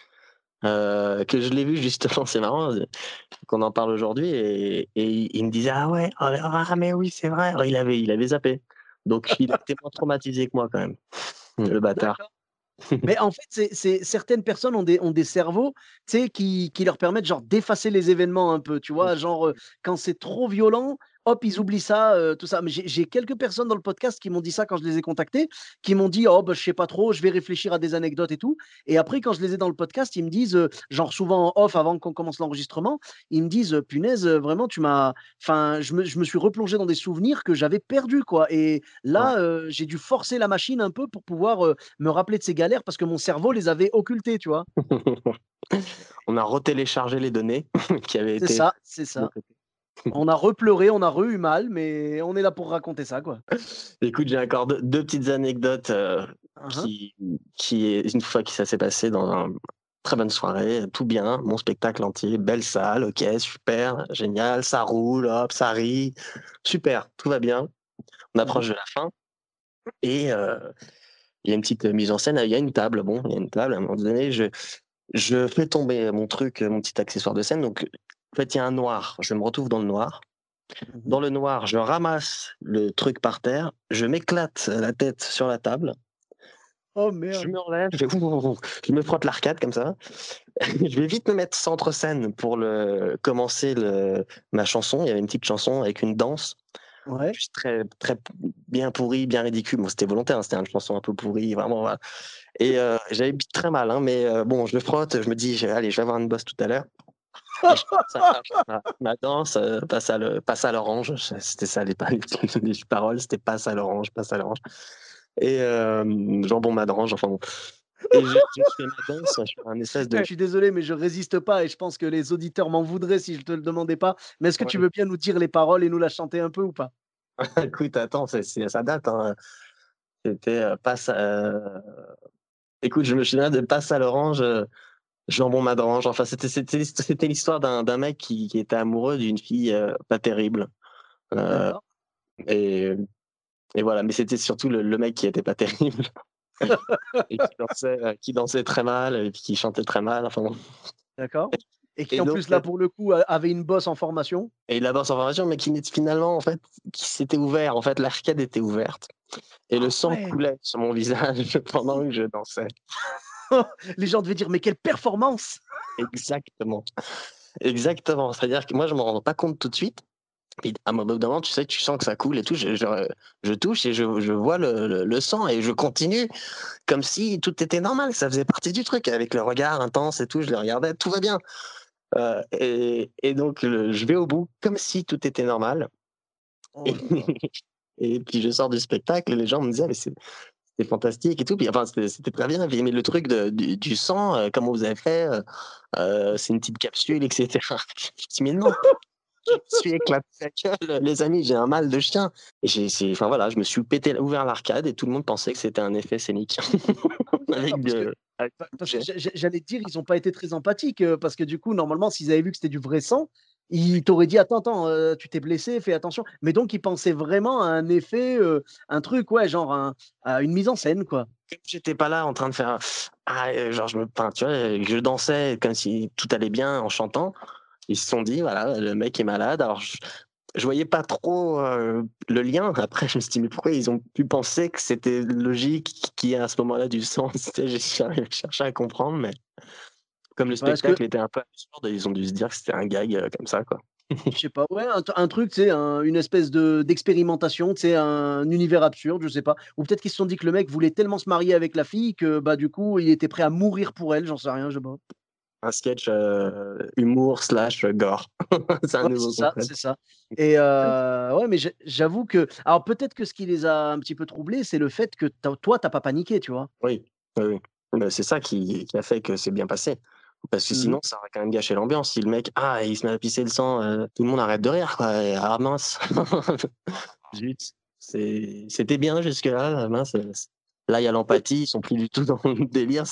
euh, que je l'ai vu, justement, c'est marrant euh, qu'on en parle aujourd'hui, et, et il me disait Ah ouais, ah, ah, mais oui, c'est vrai. Il, avait, il avait zappé. Donc il était moins traumatisé que moi, quand même, le bâtard. Mais en fait, c'est, c'est- certaines personnes ont des, ont des cerveaux qui, qui leur permettent genre d'effacer les événements un peu. Tu vois, genre euh, quand c'est trop violent, hop, ils oublient ça, euh, tout ça. Mais j'ai, quelques personnes dans le podcast qui m'ont dit ça quand je les ai contactés, qui m'ont dit, oh, bah, je sais pas trop, je vais réfléchir à des anecdotes et tout. Et après, quand je les ai dans le podcast, ils me disent, euh, genre souvent en off avant qu'on commence l'enregistrement, ils me disent, euh, punaise, vraiment, tu m'as. Enfin, je me, je me suis replongé dans des souvenirs que j'avais perdus, quoi. Et là, euh, j'ai dû forcer la machine un peu pour pouvoir me rappeler de ces galères parce que mon cerveau les avait occultées, tu vois. On a retéléchargé les données qui avaient C'est été. ça, c'est ça. On a repleuré, on a re-eu mal, mais on est là pour raconter ça, quoi. Écoute, j'ai encore deux, deux petites anecdotes euh, Uhum. qui, qui est une fois que ça s'est passé dans une très bonne soirée, tout bien, mon spectacle entier, belle salle, ok, super, génial, ça roule, hop, ça rit, super, tout va bien. On approche de la fin et euh, il y a une petite mise en scène, il y a une table, bon, il y a une table, à un moment donné, je, je fais tomber mon truc, mon petit accessoire de scène, donc en fait, il y a un noir, je me retrouve dans le noir. Mhm. Dans le noir, je ramasse le truc par terre, je m'éclate la tête sur la table, Oh je merde. me relève, je, je me frotte l'arcade comme ça. je vais vite me mettre centre scène pour le, commencer le, ma chanson. Il y avait une petite chanson avec une danse, Ouais. juste très, très bien pourrie, bien ridicule. Bon, c'était volontaire, hein, c'était une chanson un peu pourrie, vraiment. Voilà. Et euh, j'avais très mal, hein, mais euh, bon, je le frotte, je me dis, je- allez, je vais avoir une bosse tout à l'heure. Et je commence à- ma, ma danse euh, passe à le- passe à l'orange. C'était ça les, pa- les paroles, c'était passe à l'orange, passe à l'orange. Et euh, jambon madrange, enfin bon. Et je, je fais ma danse, je fais un espèce de. Je suis désolé, mais je résiste pas et je pense que les auditeurs m'en voudraient si je te le demandais pas. Mais est-ce que tu veux bien nous dire les paroles et nous la chanter un peu ou pas? Écoute, attends, ça date. Hein. C'était euh, passe. à- euh, Écoute, je me souviens de passe à l'orange, euh, jambon madrange. Enfin, c'était, l'histoire d'un, mec qui, qui était amoureux d'une fille euh, pas terrible. Euh, et, et voilà, mais c'était surtout le, le mec qui était pas terrible. et qui dansait, euh, qui dansait très mal, et qui chantait très mal. Enfin. D'accord. Et qui Et en donc, plus là pour le coup avait une bosse en formation. Et il aborde sa formation, mais qui finalement, en fait, qui s'était ouvert. En fait, l'arcade était ouverte. Et le sang ouais. coulait sur mon visage pendant que je dansais. Les gens devaient dire mais quelle performance Exactement. Exactement. C'est-à-dire que moi, je ne me rends pas compte tout de suite. Puis à un moment donné, tu sais, tu sens que ça coule et tout. Je, je, je touche et je, je vois le, le, le sang et je continue comme si tout était normal. Ça faisait partie du truc avec le regard intense et tout. Je le regardais, tout va bien. Euh, et, et donc, le- je vais au bout comme si tout était normal. Oh Et, puis je sors du spectacle et les gens me disaient, mais c'est c'était fantastique et tout. Puis, enfin, c'était très bien. Puis, mais le truc de, du, du sang, euh, comment vous avez fait euh, euh, C'est une petite capsule, etc. Mais non, je me suis éclaté la gueule, les amis, j'ai un mal de chien. Et enfin voilà, je me suis pété, ouvert l'arcade et tout le monde pensait que c'était un effet scénique. Avec parce de- j'a- j'allais te dire, ils n'ont pas été très empathiques euh, parce que du coup, normalement, s'ils avaient vu que c'était du vrai sang, il t'aurait dit attends, attends, tu t'es blessé, fais attention. Mais donc il pensait vraiment à un effet, un truc, ouais, genre à une mise en scène, quoi. J'étais pas là en train de faire, ah, genre je me, enfin, tu vois, je dansais comme si tout allait bien en chantant. Ils se sont dit voilà, le mec est malade. Alors je, je voyais pas trop le lien. Après, je me suis dit, mais pourquoi ils ont pu penser que c'était logique qu'il y ait à ce moment-là du sens? J'ai cherché à comprendre, mais comme le spectacle était un peu absurde, ils ont dû se dire que c'était un gag comme ça, quoi. Je sais pas, ouais, un, truc, tu sais, une espèce de d'expérimentation, tu sais, un univers absurde, je sais pas. Ou peut-être qu'ils se sont dit que le mec voulait tellement se marier avec la fille que, bah, du coup, il était prêt à mourir pour elle, j'en sais rien, je sais pas un sketch humour slash gore. c'est un nouveau ça, c'est ça. Et ouais, mais j'avoue que, alors peut-être que ce qui les a un petit peu troublés, c'est le fait que toi, t'as pas paniqué, tu vois. Oui, oui, c'est ça qui, qui, a fait que c'est bien passé. Parce que mmh sinon, ça aurait quand même gâché l'ambiance. Si le mec, ah, il se met à pisser le sang, tout le monde arrête de rire, quoi. ah mince. C'était bien jusque-là, mince. Là, il y a l'empathie, ils sont plus du tout dans le délire.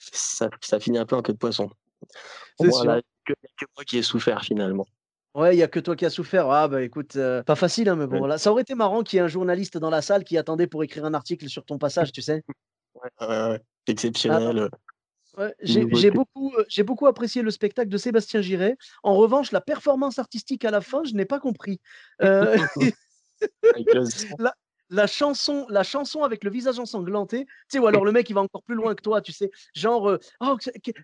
Ça, ça finit un peu en queue de poisson. C'est sûr. Il que, que moi qui ai souffert finalement. Ouais, il y a que toi qui as souffert. Ah bah écoute, euh, pas facile, hein, mais bon, là, ça aurait été marrant qu'il y ait un journaliste dans la salle qui attendait pour écrire un article sur ton passage, tu sais. Ouais, ouais, ouais. exceptionnel. Ah, j'ai beaucoup, euh, beaucoup apprécié le spectacle de Sébastien Giret. En revanche, la performance artistique à la fin, je n'ai pas compris. Euh... la chanson, la chanson avec le visage ensanglanté, tu sais, ou alors le mec il va encore plus loin que toi, tu sais, genre, euh, oh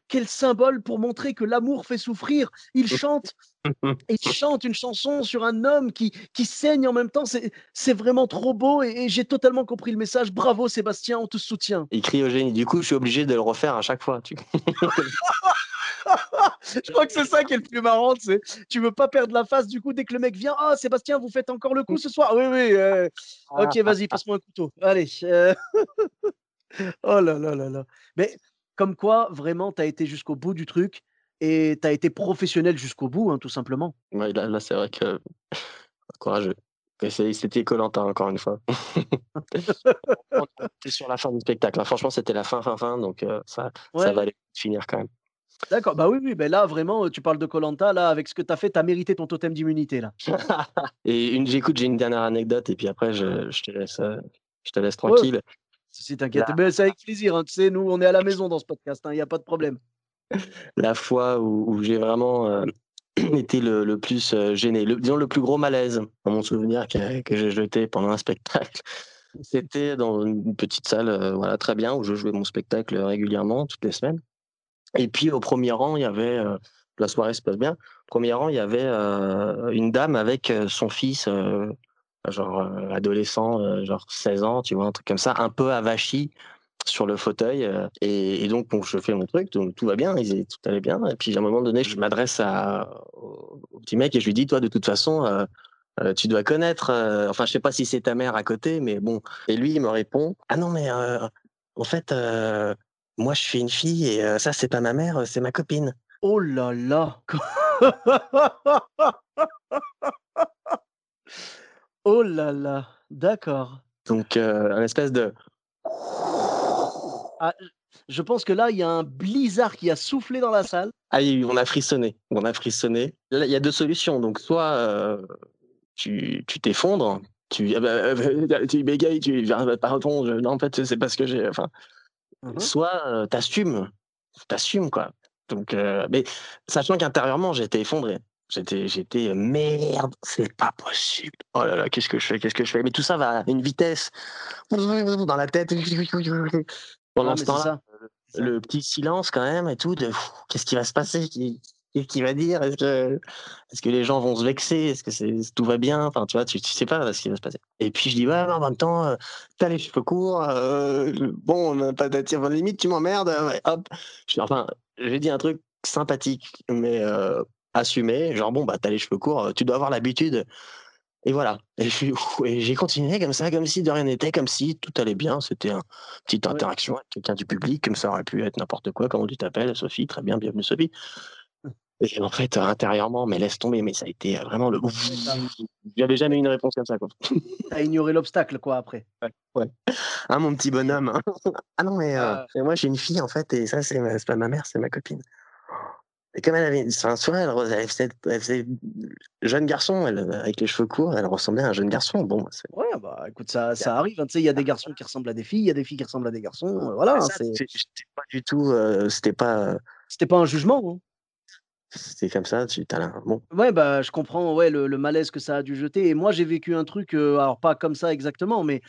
quel symbole pour montrer que l'amour fait souffrir. Il chante, il chante une chanson sur un homme qui, qui saigne en même temps. C'est vraiment trop beau et, j'ai totalement compris le message. Bravo Sébastien, on te soutient. Il crie au génie. Du coup, je suis obligé de le refaire à chaque fois. Tu... je crois que c'est ça qui est le plus marrant, c'est tu veux pas perdre la face du coup dès que le mec vient. Ah Sébastien, vous faites encore le coup ce soir Oui oui. Euh, ok, vas-y, passe-moi un couteau. Allez. Euh. oh là là là là. Mais comme quoi, vraiment, tu as été jusqu'au bout du truc et tu as été professionnel jusqu'au bout, hein, tout simplement. Ouais, là, là c'est vrai que courageux. C'était Colanta encore une fois. C'était sur la fin du spectacle. Hein. Franchement, c'était la fin, fin, fin. Donc euh, ça, ça va aller finir quand même. D'accord, bah oui, oui, ben là vraiment, tu parles de Colanta, là, avec ce que tu as fait, tu as mérité ton totem d'immunité, là. et une, j'écoute, j'ai une dernière anecdote, et puis après, je, je te laisse, euh, je te laisse tranquille. Si, t'inquiète, c'est avec plaisir, hein. tu sais, nous, on est à la maison dans ce podcast, il hein, n'y a pas de problème. La fois où, j'ai vraiment euh, été le, le plus euh, gêné, le, disons le plus gros malaise, dans mon souvenir, que, que j'ai jeté pendant un spectacle, c'était dans une petite salle, voilà, très bien, où je jouais mon spectacle régulièrement, toutes les semaines. Et puis au premier rang, il y avait, euh, la soirée se passe bien, au premier rang, il y avait euh, une dame avec euh, son fils, genre adolescent, genre 16 ans, tu vois, un truc comme ça, un peu avachi sur le fauteuil. Et, donc, je fais mon truc, tout, tout va bien, tout allait bien. Et puis à un moment donné, je m'adresse au, petit mec et je lui dis, toi, de toute façon, tu dois connaître, enfin, je sais pas si c'est ta mère à côté, mais bon. Et lui, il me répond, ah non, mais en fait, moi, je suis une fille et ça, c'est pas ma mère, c'est ma copine. Oh là là Oh là là, d'accord. Donc, un espèce de. Ah, je pense que là, il y a un blizzard qui a soufflé dans la salle. Ah oui, on a frissonné. On a frissonné. il y a deux solutions. Donc, soit tu t'effondres, tu, ah bah, tu bégayes, tu pardon, non, en fait, c'est parce que j'ai. Enfin, Mmh soit t'assumes, t'assumes quoi. Donc, mais sachant qu'intérieurement, j'étais effondré. J'étais, j'étais merde, c'est pas possible. Oh là là, qu'est-ce que je fais, qu'est-ce que je fais? Mais tout ça va à une vitesse dans la tête. Pendant ce temps-là, le petit silence quand même et tout. De qu'est-ce qui va se passer Qu'est-ce qu'il va dire Est-ce que, est que les gens vont se vexer? Est-ce que tout va bien? Enfin, tu vois, tu, tu sais pas ce qui va se passer. Et puis je dis, ouais, en même temps, euh, t'as les cheveux courts, euh, bon, on n'a pas d'attir, limite, tu m'emmerdes, ouais, hop. Je, enfin, j'ai dit un truc sympathique, mais euh, assumé, genre, bon, bah, t'as les cheveux courts, tu dois avoir l'habitude. Et voilà. Et j'ai continué comme ça, comme si de rien n'était, comme si tout allait bien. C'était une petite interaction avec quelqu'un du public, comme ça aurait pu être n'importe quoi. Comment tu t'appelles Sophie, très bien, bienvenue Sophie. Et en fait, intérieurement, mais laisse tomber, mais ça a été vraiment le. J'avais jamais eu une réponse comme ça, quoi. T'as ignoré l'obstacle, quoi, après. Ouais. ouais. Ah, mon petit bonhomme. Hein. ah non, mais euh, ah. moi, j'ai une fille, en fait, et ça, c'est pas ma mère, c'est ma copine. Et comme elle avait, un soir, elle, elle, faisait, elle, faisait, jeune garçon, elle, avec les cheveux courts, elle ressemblait à un jeune garçon. Bon, ouais, bah écoute, ça, ça arrive. Hein, tu sais, il y a des garçons qui ressemblent à des filles, il y a des filles qui ressemblent à des garçons. Euh, voilà. Hein, c'était pas du tout, euh, c'était pas. C'était pas un jugement. C'était comme ça, tu as là, bon. Ouais, bah, je comprends ouais, le, le, malaise que ça a dû jeter. Et moi, j'ai vécu un truc, alors pas comme ça exactement, mais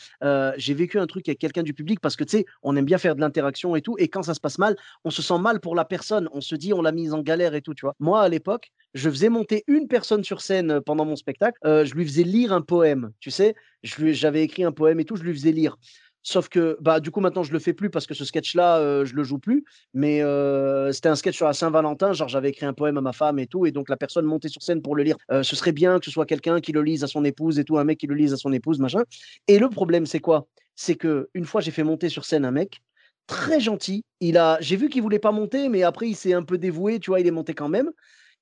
j'ai vécu un truc avec quelqu'un du public parce que tu sais, on aime bien faire de l'interaction et tout. Et quand ça se passe mal, on se sent mal pour la personne. On se dit, on l'a mise en galère et tout, tu vois. Moi, à l'époque, je faisais monter une personne sur scène pendant mon spectacle. je lui faisais lire un poème, tu sais. J'avais écrit un poème et tout, je lui faisais lire. Sauf que, bah, du coup, maintenant, je le fais plus parce que ce sketch-là, euh, je le joue plus. Mais euh, c'était un sketch sur la Saint-Valentin. Genre, j'avais écrit un poème à ma femme et tout. Et donc, la personne montait sur scène pour le lire. Euh, ce serait bien que ce soit quelqu'un qui le lise à son épouse et tout, un mec qui le lise à son épouse, machin. Et le problème, c'est quoi? C'est que une fois, j'ai fait monter sur scène un mec très gentil. Il a, j'ai vu qu'il voulait pas monter, mais après, il s'est un peu dévoué. Tu vois, il est monté quand même.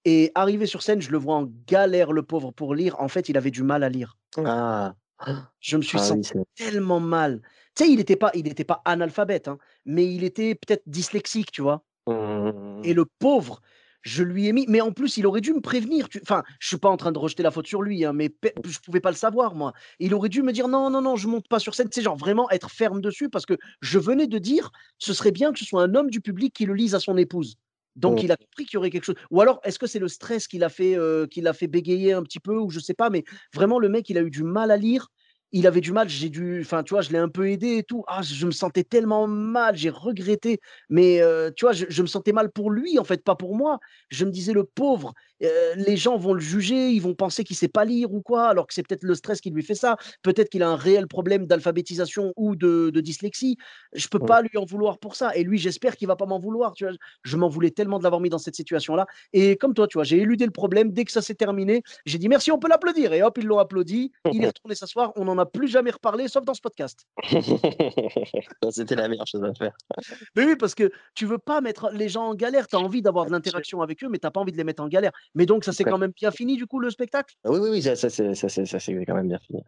Et arrivé sur scène, je le vois en galère, le pauvre, pour lire. En fait, il avait du mal à lire. Ah. Je me suis ah senti tellement mal. Tu sais, il n'était pas, il était pas analphabète, hein, mais il était peut-être dyslexique, tu vois. Mmh. Et le pauvre, je lui ai mis. Mais en plus, il aurait dû me prévenir. Enfin, je suis pas en train de rejeter la faute sur lui, hein, mais je pouvais pas le savoir, moi. Il aurait dû me dire non, non, non, je monte pas sur scène. C'est genre vraiment être ferme dessus parce que je venais de dire ce serait bien que ce soit un homme du public qui le lise à son épouse. Donc, mmh. il a compris qu'il y aurait quelque chose. Ou alors, est-ce que c'est le stress qui l'a fait, euh, qui l'a fait bégayer un petit peu, ou je sais pas, mais vraiment, le mec, il a eu du mal à lire il avait du mal, j'ai dû, enfin, tu vois, je l'ai un peu aidé et tout. Ah, je me sentais tellement mal, j'ai regretté. Mais tu vois, je, me sentais mal pour lui, en fait, pas pour moi. Je me disais, le pauvre, les gens vont le juger, ils vont penser qu'il sait pas lire ou quoi, alors que c'est peut-être le stress qui lui fait ça. Peut-être qu'il a un réel problème d'alphabétisation ou de, dyslexie. Je peux pas lui en vouloir pour ça. Et lui, j'espère qu'il va pas m'en vouloir. Tu vois, je m'en voulais tellement de l'avoir mis dans cette situation-là. Et comme toi, tu vois, j'ai éludé le problème. Dès que ça s'est terminé, j'ai dit merci, on peut l'applaudir. Et hop, ils l'ont applaudi. Il est retourné s'asseoir. On en plus jamais reparlé, sauf dans ce podcast. C'était la meilleure chose à faire. Mais oui, parce que tu veux pas mettre les gens en galère. Tu as envie d'avoir de l'interaction avec eux, mais tu n'as pas envie de les mettre en galère. Mais donc, ça s'est quand même bien fini, du coup, le spectacle? Ah Oui, oui, oui, ça, ça, c'est quand même bien fini.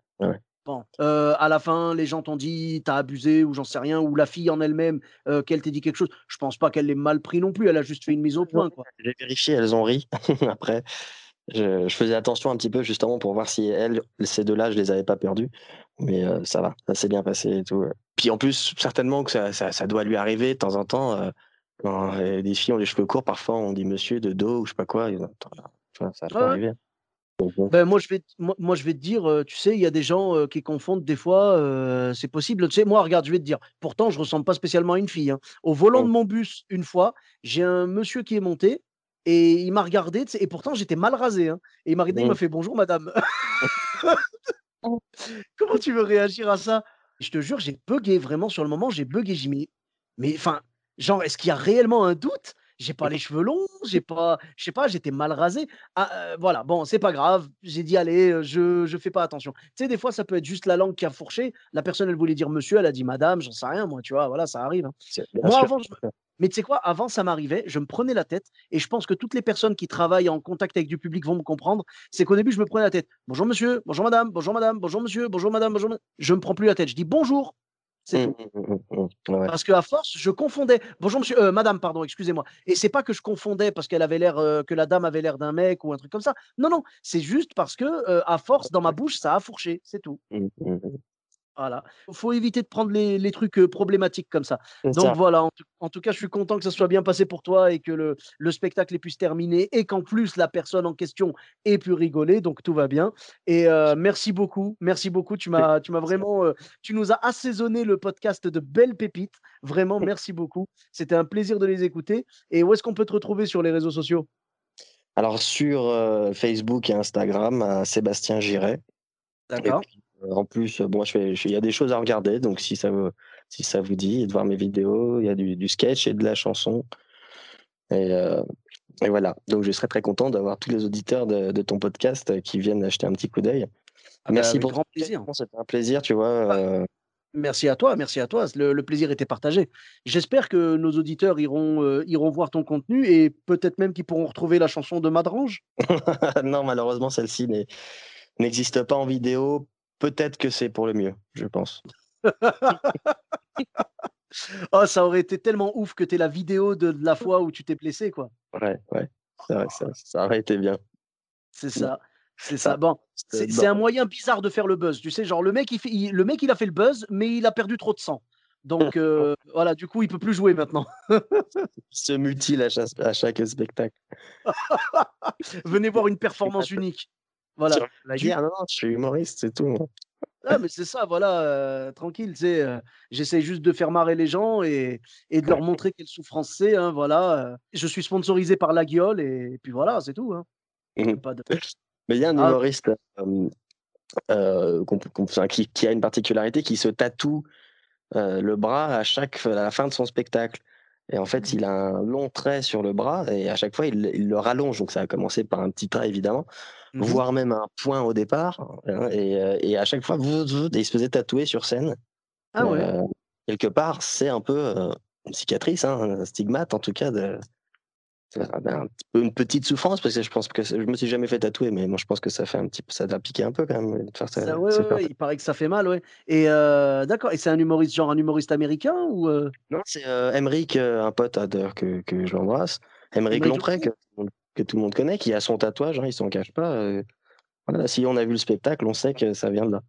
Bon, euh, à la fin, les gens t'ont dit t'as abusé ou j'en sais rien, ou la fille en elle-même, euh, qu'elle t'ait dit quelque chose. Je pense pas qu'elle l'ait mal pris non plus. Elle a juste fait une mise au point. J'ai vérifié, elles ont ri. Après, je, faisais attention un petit peu justement pour voir si elles, ces deux-là, je les avais pas perdues. Mais euh, ça va, ça s'est bien passé et tout. Puis en plus, certainement que ça, ça, doit lui arriver de temps en temps. Euh, quand des filles ont les cheveux courts, parfois on dit monsieur de dos ou je sais pas quoi. ça peut arriver. Ben, moi, je vais, moi, moi, je vais te dire, euh, tu sais, il y a des gens qui confondent des fois, c'est possible. Tu sais, moi, regarde, je vais te dire, pourtant, je ressemble pas spécialement à une fille. Hein. Au volant de mon bus, une fois, j'ai un monsieur qui est monté, et il m'a regardé, et pourtant j'étais mal rasé. Hein, et il m'a regardé, il m'a mmh. fait bonjour madame. Comment tu veux réagir à ça? Je te jure, j'ai bugué vraiment sur le moment, j'ai bugué. J'ai mis, mais enfin, genre, est-ce qu'il y a réellement un doute? J'ai pas les cheveux longs, j'ai pas, je sais pas, j'étais mal rasé. Ah, euh, voilà, bon, c'est pas grave. J'ai dit, allez, euh, je, je fais pas attention. Tu sais, des fois, ça peut être juste la langue qui a fourché. La personne, elle voulait dire monsieur, elle a dit madame, j'en sais rien, moi, tu vois, voilà, ça arrive. Hein. Moi, avant, je, mais tu sais quoi, avant ça m'arrivait, je me prenais la tête, et je pense que toutes les personnes qui travaillent en contact avec du public vont me comprendre, c'est qu'au début, je me prenais la tête. Bonjour monsieur, bonjour madame, bonjour madame, bonjour monsieur, bonjour madame, bonjour madame. Je me prends plus la tête, je dis bonjour. C'est mmh, tout. Mmh, mmh, parce qu'à force, je confondais. Bonjour monsieur, euh, madame, pardon, excusez-moi. Et c'est pas que je confondais parce qu'elle avait l'air, euh, que la dame avait l'air d'un mec ou un truc comme ça. Non, non, c'est juste parce que euh, à force, dans ma bouche, ça a fourché, c'est tout. Voilà. Il faut éviter de prendre les, trucs problématiques comme ça. Donc voilà, en, tout cas, je suis content que ça soit bien passé pour toi et que le, le spectacle ait pu se terminer et qu'en plus la personne en question ait pu rigoler. Donc tout va bien. Et merci beaucoup. Merci beaucoup. Tu m'as, tu m'as vraiment, tu nous as assaisonné le podcast de belles pépites. Vraiment, merci beaucoup. C'était un plaisir de les écouter. Et où est-ce qu'on peut te retrouver sur les réseaux sociaux? Alors sur Facebook et Instagram, Sébastien Giret. D'accord. Euh, en plus, bon, il y a des choses à regarder, donc si ça vous, si ça vous dit, de voir mes vidéos, il y a du, sketch et de la chanson. Euh, et, voilà. Donc, je serais très content d'avoir tous les auditeurs de, ton podcast qui viennent acheter un petit coup d'œil. Ah bah, merci pour grand plaisir. C'était un plaisir, tu vois. Bah, euh. Merci à toi, merci à toi. Le, plaisir était partagé. J'espère que nos auditeurs iront, iront voir ton contenu et peut-être même qu'ils pourront retrouver la chanson de Madrange. non, malheureusement, celle-ci n'existe pas en vidéo peut-être que c'est pour le mieux, je pense. oh, ça aurait été tellement ouf que tu la vidéo de, la fois où tu t'es blessé, quoi. Ouais, ouais. ça, ça aurait été bien. C'est ça. C'est ça. Bon, c'est un moyen bizarre de faire le buzz. Tu sais, genre le mec, il, fait, le mec, il a fait le buzz, mais il a perdu trop de sang. Donc euh, voilà, du coup, il peut plus jouer maintenant. se mutile à chaque, à chaque spectacle. Venez voir une performance unique. Voilà. La guerre, non, non, je suis humoriste, c'est tout. Ah, mais c'est ça, voilà, euh, tranquille, tu euh, j'essaie juste de faire marrer les gens et, et de leur montrer quelle souffrance c'est, hein, voilà. je suis sponsorisé par la guiole et, puis voilà, c'est tout. Hein. Mmh pas de... Mais il y a un ah. humoriste euh, qui, qui, a une particularité qui se tatoue le bras à chaque à la fin de son spectacle. Et en fait, il a un long trait sur le bras et à chaque fois, il, le rallonge. Donc, ça a commencé par un petit trait, évidemment, mmh voire même un point au départ. Hein, et, et, à chaque fois, il se faisait tatouer sur scène. Ah ouais. quelque part, c'est un peu une cicatrice, hein, un stigmate en tout cas de, un petit peu une petite souffrance parce que je pense que je me suis jamais fait tatouer mais moi je pense que ça fait un petit ça doit piquer un peu quand même de faire ça, ça ouais, ouais, il paraît que ça fait mal ouais et euh, d'accord et c'est un humoriste genre un humoriste américain ou euh? non c'est euh, Emeric un pote d'ailleurs que, que je l'embrasse Emeric Lompré que, que, tout le monde connaît qui a son tatouage hein, il s'en cache pas voilà, si on a vu le spectacle on sait que ça vient de là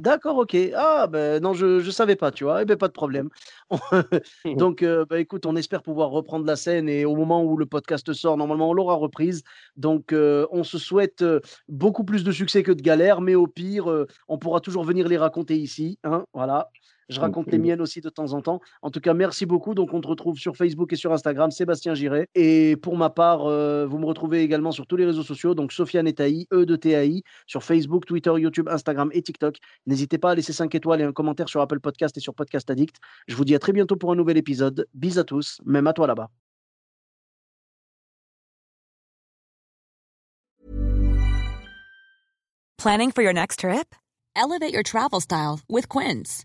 D'accord, OK. Ah, ben non, je ne savais pas, tu vois? Eh ben, pas de problème. Donc, euh, bah, écoute, on espère pouvoir reprendre la scène et au moment où le podcast sort, normalement, on l'aura reprise. Donc, euh, on se souhaite, euh, beaucoup plus de succès que de galères, mais au pire, on pourra toujours venir les raconter ici, hein, voilà. Je raconte les miennes aussi de temps en temps. En tout cas, merci beaucoup. Donc, on te retrouve sur Facebook et sur Instagram, Sébastien Giret. Et pour ma part, euh, vous me retrouvez également sur tous les réseaux sociaux. Donc, Sofiane Etaï, E de TAI, sur Facebook, Twitter, YouTube, Instagram et TikTok. N'hésitez pas à laisser 5 étoiles et un commentaire sur Apple Podcast et sur Podcast Addict. Je vous dis à très bientôt pour un nouvel épisode. Bis à tous, même à toi là-bas. Planning for your next trip? Elevate your travel style with Quince.